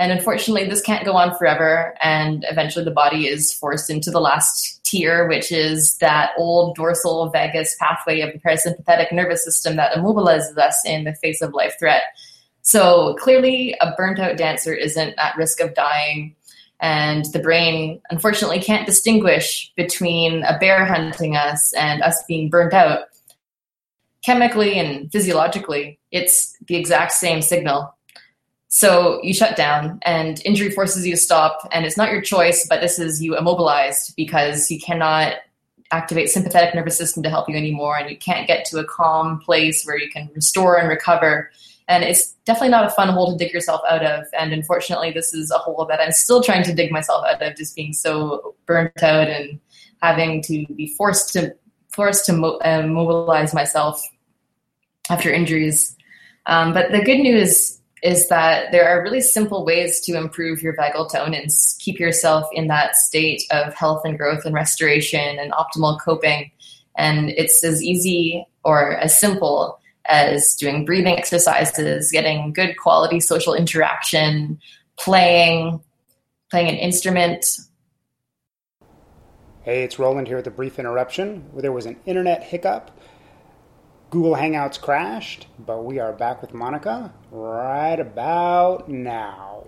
And unfortunately, this can't go on forever. And eventually, the body is forced into the last tier, which is that old dorsal vagus pathway of the parasympathetic nervous system that immobilizes us in the face of life threat. So clearly, a burnt out dancer isn't at risk of dying and the brain unfortunately can't distinguish between a bear hunting us and us being burnt out. Chemically and physiologically, it's the exact same signal. So you shut down, and injury forces you to stop, and it's not your choice, but this is you immobilized because you cannot activate sympathetic nervous system to help you anymore, and you can't get to a calm place where you can restore and recover and it's definitely not a fun hole to dig yourself out of. And unfortunately, this is a hole that I'm still trying to dig myself out of, just being so burnt out and having to be forced to forced to mo- uh, mobilize myself after injuries. Um, but the good news is that there are really simple ways to improve your vagal tone and keep yourself in that state of health and growth and restoration and optimal coping. And it's as easy or as simple as doing breathing exercises, getting good quality social interaction, playing, playing an instrument. Hey, it's Roland here with a brief interruption. There was an internet hiccup. Google Hangouts crashed, but we are back with Monica right about now.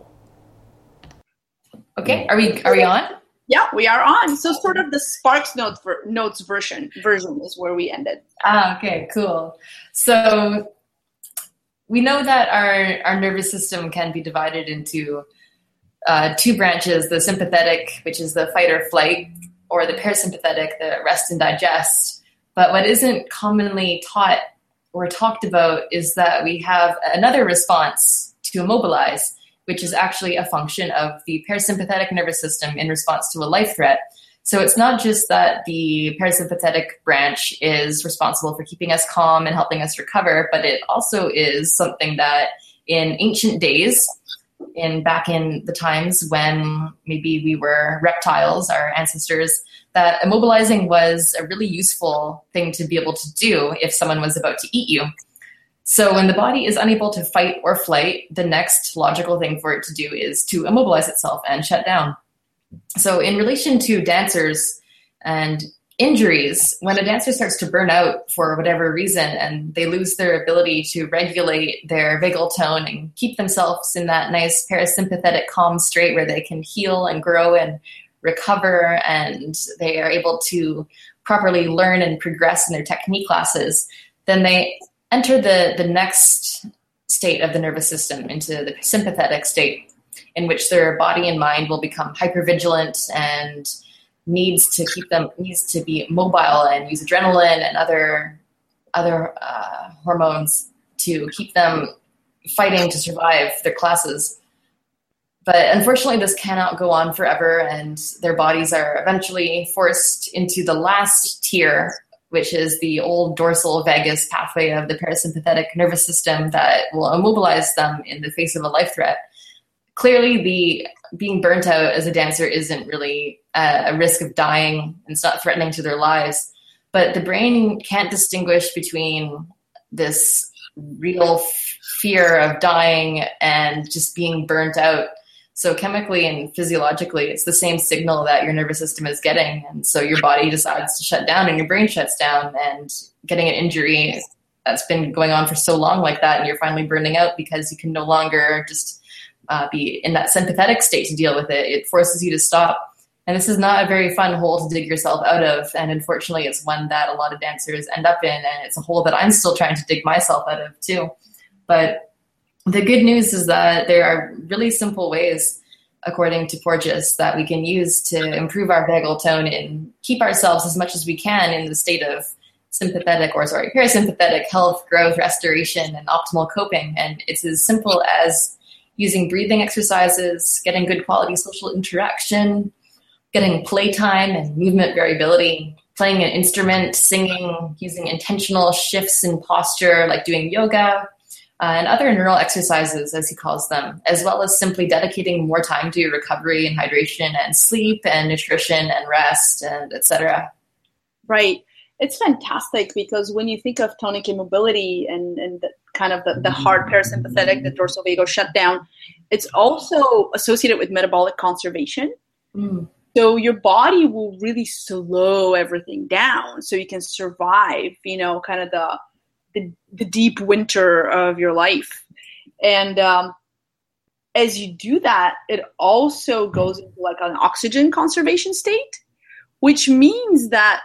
Okay, are we are we on? Yeah, we are on. So sort of the Sparks Notes notes version version is where we ended. Ah, okay, cool. So we know that our our nervous system can be divided into uh, two branches: the sympathetic, which is the fight or flight, or the parasympathetic, the rest and digest. But what isn't commonly taught or talked about is that we have another response to immobilize which is actually a function of the parasympathetic nervous system in response to a life threat. So it's not just that the parasympathetic branch is responsible for keeping us calm and helping us recover, but it also is something that in ancient days, in back in the times when maybe we were reptiles, our ancestors, that immobilizing was a really useful thing to be able to do if someone was about to eat you. So when the body is unable to fight or flight, the next logical thing for it to do is to immobilize itself and shut down. So in relation to dancers and injuries, when a dancer starts to burn out for whatever reason and they lose their ability to regulate their vagal tone and keep themselves in that nice parasympathetic calm state where they can heal and grow and recover and they are able to properly learn and progress in their technique classes, then they enter the, the next state of the nervous system into the sympathetic state in which their body and mind will become hypervigilant and needs to keep them needs to be mobile and use adrenaline and other other uh, hormones to keep them fighting to survive their classes but unfortunately this cannot go on forever and their bodies are eventually forced into the last tier which is the old dorsal vagus pathway of the parasympathetic nervous system that will immobilize them in the face of a life threat. Clearly, the being burnt out as a dancer isn't really a, a risk of dying. And it's not threatening to their lives. But the brain can't distinguish between this real fear of dying and just being burnt out so chemically and physiologically, it's the same signal that your nervous system is getting, and so your body decides to shut down, and your brain shuts down, and getting an injury that's been going on for so long like that, and you're finally burning out because you can no longer just uh, be in that sympathetic state to deal with it. It forces you to stop. And this is not a very fun hole to dig yourself out of. And unfortunately, it's one that a lot of dancers end up in. And it's a hole that I'm still trying to dig myself out of, too. But the good news is that there are really simple ways, according to Porges, that we can use to improve our vagal tone and keep ourselves as much as we can in the state of sympathetic or sorry parasympathetic health growth restoration and optimal coping. And it's as simple as using breathing exercises getting good quality social interaction getting playtime and movement variability playing an instrument singing using intentional shifts in posture like doing yoga uh, and other neural exercises, as he calls them, as well as simply dedicating more time to recovery and hydration and sleep and nutrition and rest and etc. Right. It's fantastic because when you think of tonic immobility and, and the, kind of the, the hard parasympathetic, the dorsal vagal shutdown, it's also associated with metabolic conservation. Mm. So your body will really slow everything down so you can survive, you know, kind of the the, deep winter of your life. And um, as you do that, it also goes into like an oxygen conservation state, which means that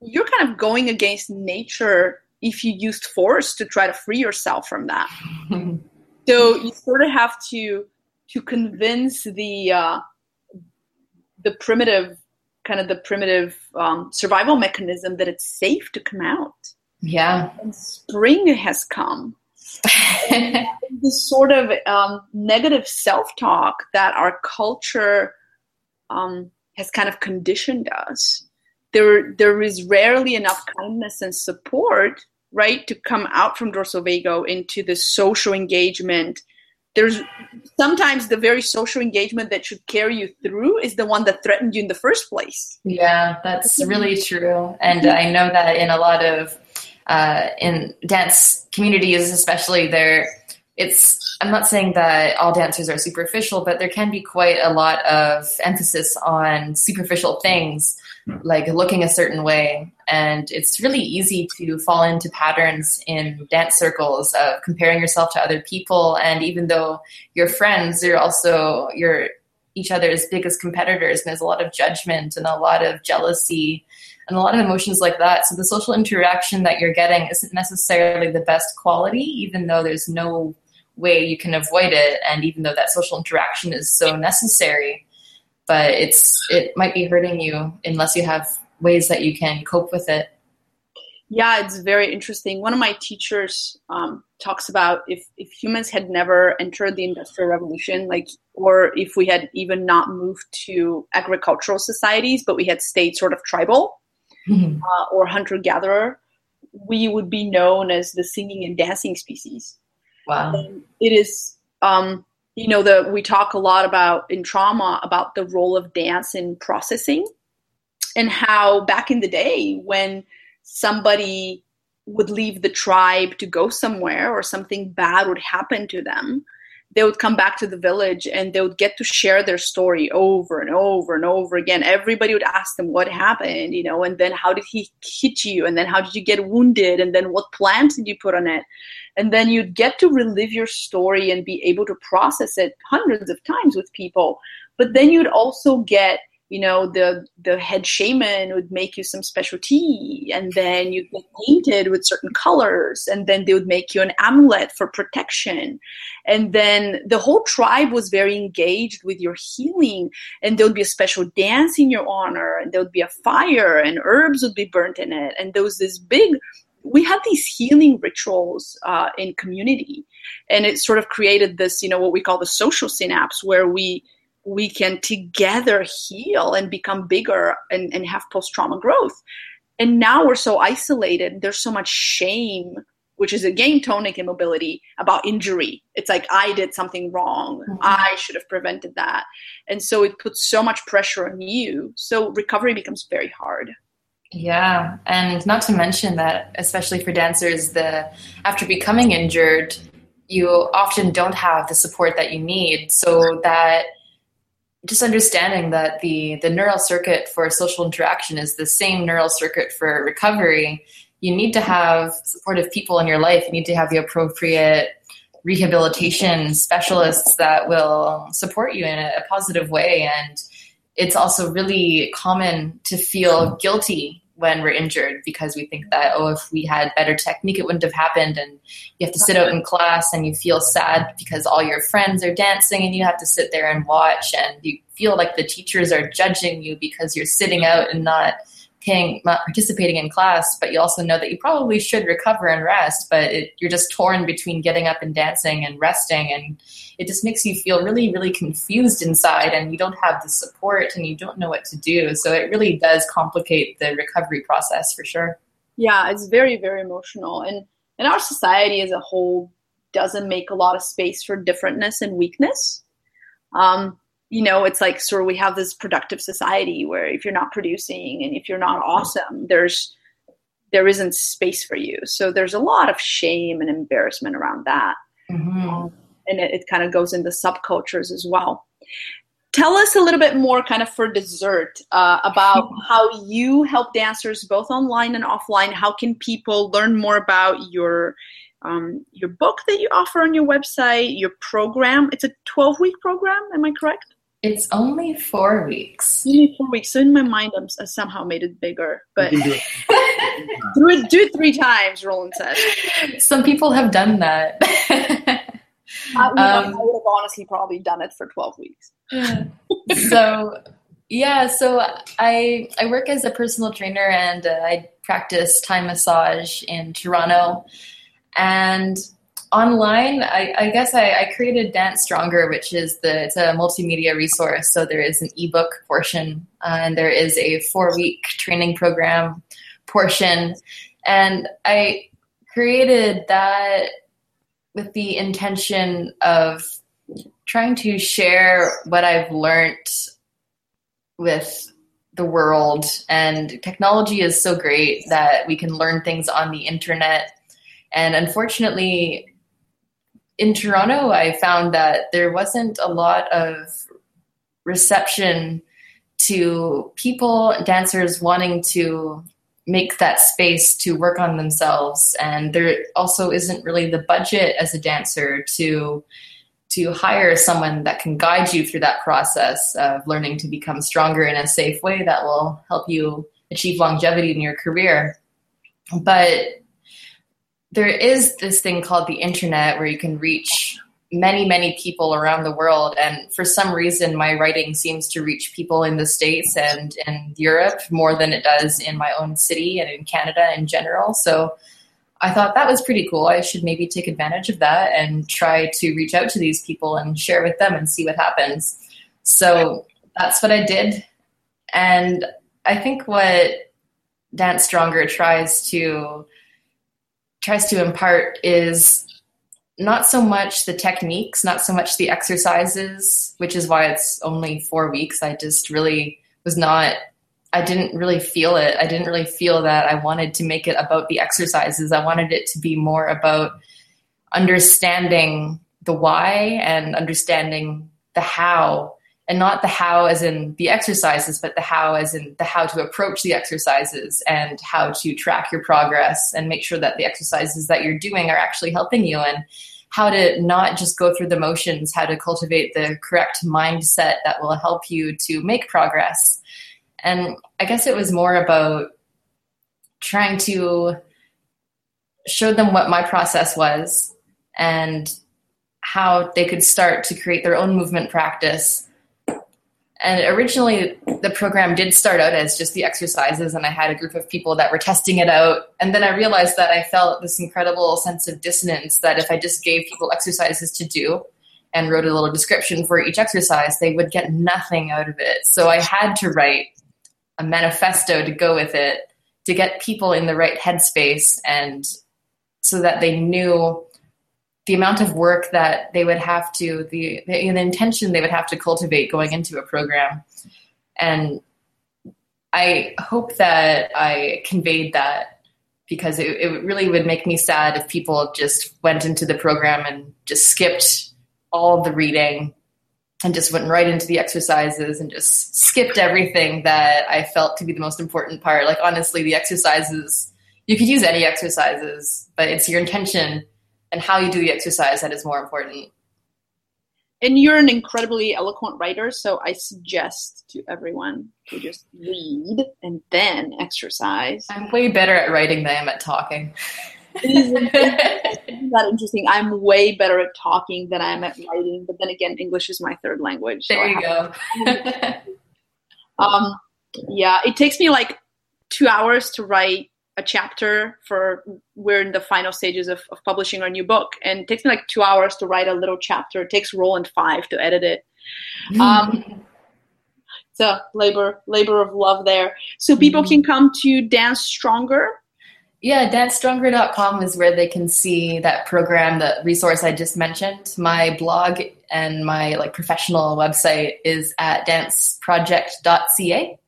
you're kind of going against nature if you used force to try to free yourself from that. so you sort of have to to convince the uh, the primitive kind of the primitive um, survival mechanism that it's safe to come out. Yeah. And spring has come. this sort of um, negative self talk that our culture um, has kind of conditioned us. There, there is rarely enough kindness and support, right, to come out from dorsal vago into the social engagement, there's sometimes the very social engagement that should carry you through is the one that threatened you in the first place. Yeah, that's really true. And I know that in a lot of uh, in dance communities, especially there, it's I'm not saying that all dancers are superficial, but there can be quite a lot of emphasis on superficial things, like looking a certain way. And it's really easy to fall into patterns in dance circles of comparing yourself to other people. And even though you're friends, you're also you're each other's biggest competitors. And there's a lot of judgment and a lot of jealousy and a lot of emotions like that. So the social interaction that you're getting isn't necessarily the best quality, even though there's no way you can avoid it and even though that social interaction is so necessary but it's it might be hurting you unless you have ways that you can cope with it yeah it's very interesting one of my teachers um, talks about if, if humans had never entered the industrial revolution like or if we had even not moved to agricultural societies but we had stayed sort of tribal mm-hmm. uh, or hunter-gatherer we would be known as the singing and dancing species Wow. it is, um, you know, the we talk a lot about in trauma about the role of dance in processing, and how back in the day when somebody would leave the tribe to go somewhere or something bad would happen to them, they would come back to the village and they would get to share their story over and over and over again. Everybody would ask them what happened, you know, and then how did he hit you? And then how did you get wounded? And then what plants did you put on it? And then you'd get to relive your story and be able to process it hundreds of times with people. But then you'd also get you know the the head shaman would make you some special tea and then you'd get painted with certain colors and then they would make you an amulet for protection. And then the whole tribe was very engaged with your healing and there would be a special dance in your honor and there would be a fire and herbs would be burnt in it. And there was this big we had these healing rituals uh, in community. And it sort of created this you know what we call the social synapse where we we can together heal and become bigger and, and have post-trauma growth. And now we're so isolated. There's so much shame which is again tonic immobility about injury. It's like i did something wrong. Mm-hmm. i should have prevented that. And so it puts so much pressure on you. So recovery becomes very hard. Yeah. And not to mention that especially for dancers the after becoming injured you often don't have the support that you need. So that just understanding that the the neural circuit for social interaction is the same neural circuit for recovery. You need to have supportive people in your life. You need to have the appropriate rehabilitation specialists that will support you in a, a positive way. And it's also really common to feel guilty when we're injured because we think that oh if we had better technique it wouldn't have happened. And you have to sit out in class and you feel sad because all your friends are dancing and you have to sit there and watch. And you feel like the teachers are judging you because you're sitting out and not not participating in class but you also know that you probably should recover and rest but it, you're just torn between getting up and dancing and resting and it just makes you feel really really confused inside and you don't have the support and you don't know what to do. So it really does complicate the recovery process for sure. Yeah it's very very emotional. And and our society as a whole doesn't make a lot of space for differentness and weakness. Um, you know, it's like sort of we have this productive society where if you're not producing and if you're not awesome, there's there isn't space for you. So there's a lot of shame and embarrassment around that. Mm-hmm. Um, and it, it kind of goes into subcultures as well. Tell us a little bit more, kind of for dessert, uh, about how you help dancers both online and offline. How can people learn more about your um, your book that you offer on your website, your program? It's a 12 week program, am I correct? It's only four weeks. Only four weeks. So in my mind, I'm I somehow made it bigger, but do it. do it. Do it three times. Roland said. Some people have done that. I, um, I would have honestly probably done it for twelve weeks. so yeah, so I I work as a personal trainer and uh, I practice Thai massage in Toronto, and online i, I guess I, I, created dance stronger which is the it's a multimedia resource so there is an ebook portion uh, and there is a four week training program portion and i created that with the intention of trying to share what I've learned with the world. And technology is so great that we can learn things on the internet. And unfortunately, in Toronto, I found that there wasn't a lot of reception to people, dancers wanting to make that space to work on themselves. And there also isn't really the budget as a dancer to to hire someone that can guide you through that process of learning to become stronger in a safe way that will help you achieve longevity in your career. But there is this thing called the internet where you can reach many, many people around the world. And for some reason, my writing seems to reach people in the States and in Europe more than it does in my own city and in Canada in general. So I thought that was pretty cool. I should maybe take advantage of that and try to reach out to these people and share with them and see what happens. So that's what I did. And I think what Dance Stronger tries to tries to impart is not so much the techniques, not so much the exercises, which is why it's only four weeks. I just really was not, I didn't really feel it. I didn't really feel that I wanted to make it about the exercises. I wanted it to be more about understanding the why and understanding the how and not the how as in the exercises, but the how as in the how to approach the exercises and how to track your progress and make sure that the exercises that you're doing are actually helping you and how to not just go through the motions, how to cultivate the correct mindset that will help you to make progress. And I guess it was more about trying to show them what my process was and how they could start to create their own movement practice and originally, the program did start out as just the exercises, and I had a group of people that were testing it out. And then I realized that I felt this incredible sense of dissonance that if I just gave people exercises to do and wrote a little description for each exercise, they would get nothing out of it. So I had to write a manifesto to go with it to get people in the right headspace and so that they knew the amount of work that they would have to the, the, intention they would have to cultivate going into a program and i hope that i conveyed that because it, it really would make me sad if people just went into the program and just skipped all the reading and just went right into the exercises and just skipped everything that I felt to be the most important part. Like honestly, the exercises you could use any exercises, but it's your intention and how you do the exercise that is more important. And you're an incredibly eloquent writer, so I suggest to everyone to just read and then exercise. I'm way better at writing than I am at talking. Isn't that interesting? I'm way better at talking than I am at writing, but then again, English is my third language. So there you go. um, yeah, it takes me like two hours to write a chapter for we're in the final stages of, of publishing our new book. And it takes me like two hours to write a little chapter. It takes roland five to edit it. Um, it's a labor labor of love there. So people can come to dance stronger. Yeah dancestronger.com is where they can see that program that resource i just mentioned. My blog and my like professional website is at danceproject.ca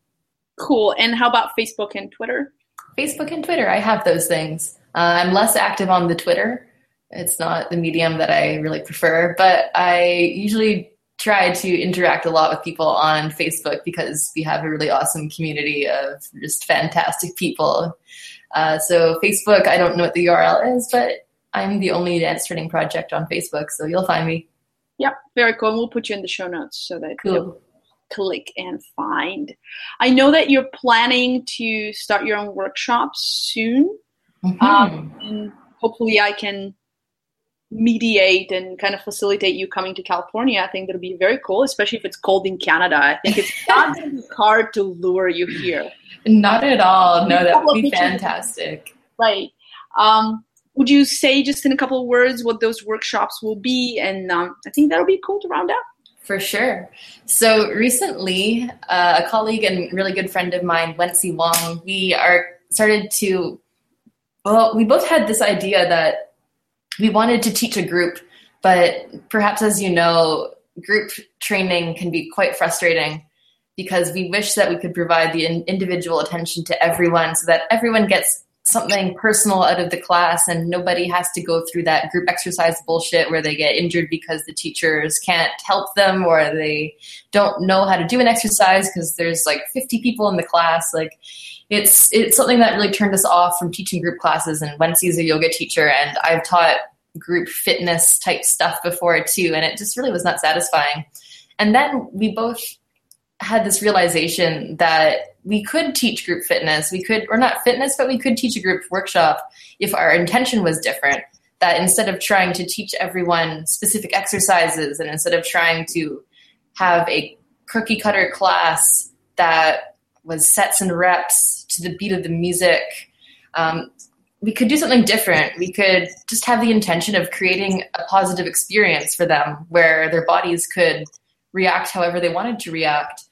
cool. And how about facebook and twitter Facebook and Twitter. I have those things. Uh, I'm less active on the Twitter. It's not the medium that I really prefer, but I usually try to interact a lot with people on Facebook because we have a really awesome community of just fantastic people. Uh, so Facebook, I don't know what the URL is, but I'm the only dance training project on Facebook, so you'll find me. Yep, very cool. And we'll put you in the show notes so that cool click and find. I know that you're planning to start your own workshops soon. Mm-hmm. Um, and hopefully, I can mediate and kind of facilitate you coming to California. I think that'll be very cool, especially if it's cold in Canada. I think it's not going to be hard to lure you here. Not at all. No, that would be fantastic. Right. Um, would you say just in a couple of words what those workshops will be? And um, I think that'll be cool to round up. For sure. So recently, uh, a colleague and really good friend of mine, Wency Wong, we are started to. Well, we both had this idea that we wanted to teach a group, but perhaps as you know, group training can be quite frustrating because we wish that we could provide the individual attention to everyone so that everyone gets something personal out of the class and nobody has to go through that group exercise bullshit where they get injured because the teachers can't help them or they don't know how to do an exercise because there's like 50 people in the class. Like it's it's something that really turned us off from teaching group classes and Wency's a yoga teacher and I've taught group fitness type stuff before too and it just really was not satisfying. And then we both had this realization that we could teach group fitness. We could, or not fitness, but we could teach a group workshop if our intention was different. That instead of trying to teach everyone specific exercises and instead of trying to have a cookie cutter class that was sets and reps to the beat of the music, um, we could do something different. We could just have the intention of creating a positive experience for them where their bodies could react however they wanted to react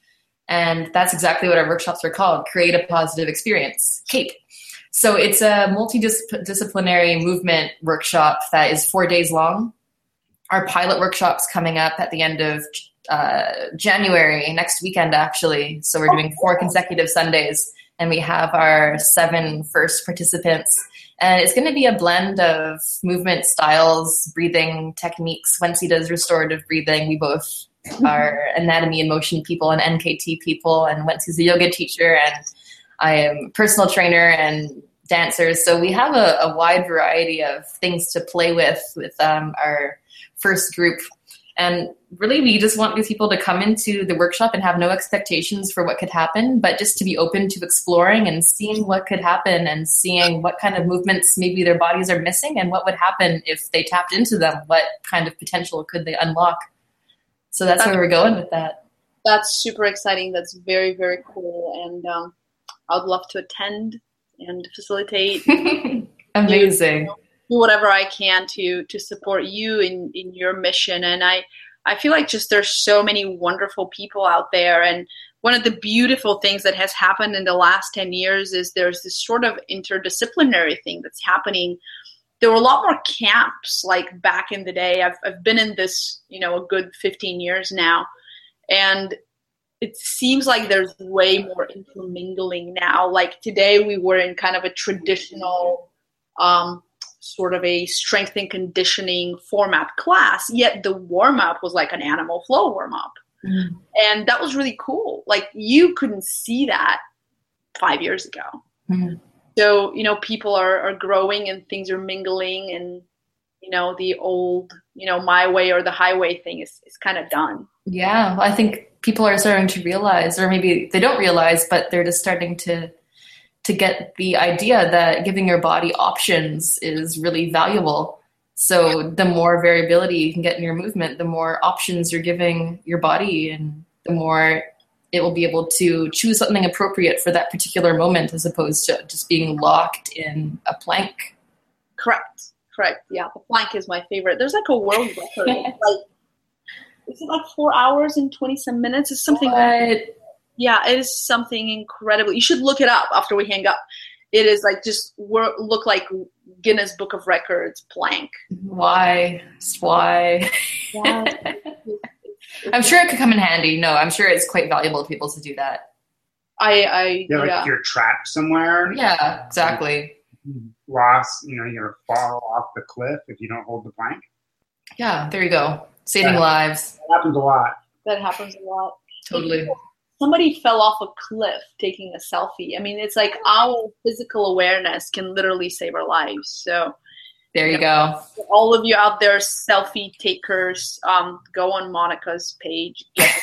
and that's exactly what our workshops are called create a positive experience, CAPE. So it's a multidisciplinary movement workshop that is four days long. Our pilot workshop's coming up at the end of uh, January, next weekend actually. So we're doing four consecutive Sundays, and we have our seven first participants. And it's going to be a blend of movement styles, breathing techniques. Wency does restorative breathing. We both are Anatomy in Motion people and NKT people, and went to a yoga teacher, and I am a personal trainer and dancers. So we have a, a wide variety of things to play with with um, our first group. And really, we just want these people to come into the workshop and have no expectations for what could happen, but just to be open to exploring and seeing what could happen and seeing what kind of movements maybe their bodies are missing and what would happen if they tapped into them. What kind of potential could they unlock? So that's, where we're going with that. That's super exciting. That's very, very cool. And um, I'd love to attend and facilitate. Amazing. Do, do whatever I can to to support you in in your mission. And I I feel like just there's so many wonderful people out there. And one of the beautiful things that has happened in the last 10 years is there's this sort of interdisciplinary thing that's happening there were a lot more camps like back in the day. I've I've been in this, you know, a good 15 years now. And it seems like there's way more intermingling now. Like today we were in kind of a traditional um, sort of a strength and conditioning format class, yet the warm up was like an animal flow warm up. Mm-hmm. And that was really cool. Like you couldn't see that five years ago. Mm-hmm so you know people are, are growing and things are mingling and you know the old you know my way or the highway thing is, is kind of done. Yeah i think people are starting to realize or maybe they don't realize but they're just starting to to get the idea that giving your body options is really valuable. So the more variability you can get in your movement the more options you're giving your body and the more it will be able to choose something appropriate for that particular moment as opposed to just being locked in a plank. Correct. Correct. Yeah, the plank is my favorite. There's like a world record. like, is it like four hours and twenty some minutes? It's something. Yeah, it is something incredible. You should look it up after we hang up. It is like just look like Guinness Book of Records plank. Why? Why? Why? I'm sure it could come in handy. No, I'm sure it's quite valuable to people to do that. I, I yeah, like yeah. you're trapped somewhere. Yeah, exactly. Lost, you know, you're fall off the cliff if you don't hold the plank. Yeah, there you go. Saving lives. That happens a lot. That happens a lot. Totally. Somebody fell off a cliff taking a selfie. I mean, it's like our physical awareness can literally save our lives. So there you go. All of you out there, selfie takers, um, go on Monica's page. Get,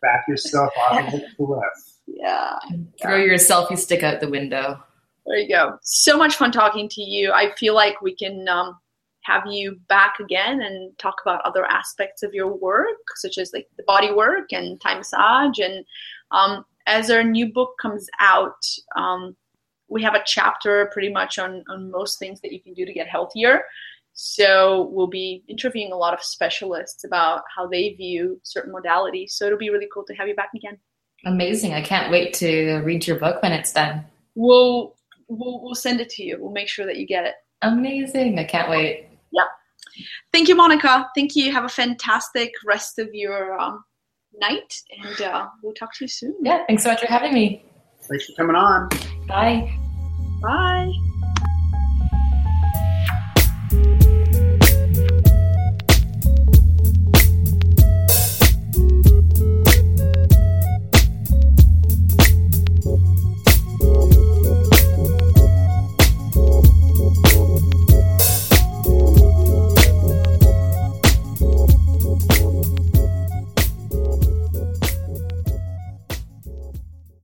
back yourself off of the cliff. Yeah. Throw yeah. your selfie stick out the window. There you go. So much fun talking to you. I feel like we can um, have you back again and talk about other aspects of your work, such as like the body work and Thai massage. And um, as our new book comes out, um, we have a chapter pretty much on, on most things that you can do to get healthier. So we'll be interviewing a lot of specialists about how they view certain modalities. So it'll be really cool to have you back again. Amazing. I can't wait to read your book when it's done. We'll, we'll, we'll send it to you. We'll make sure that you get it. Amazing. I can't wait. Yeah. Thank you, Monica. Thank you. Have a fantastic rest of your um, night, and uh, we'll talk to you soon. Yeah, thanks so much for having me. Thanks for coming on. Bye. Bye.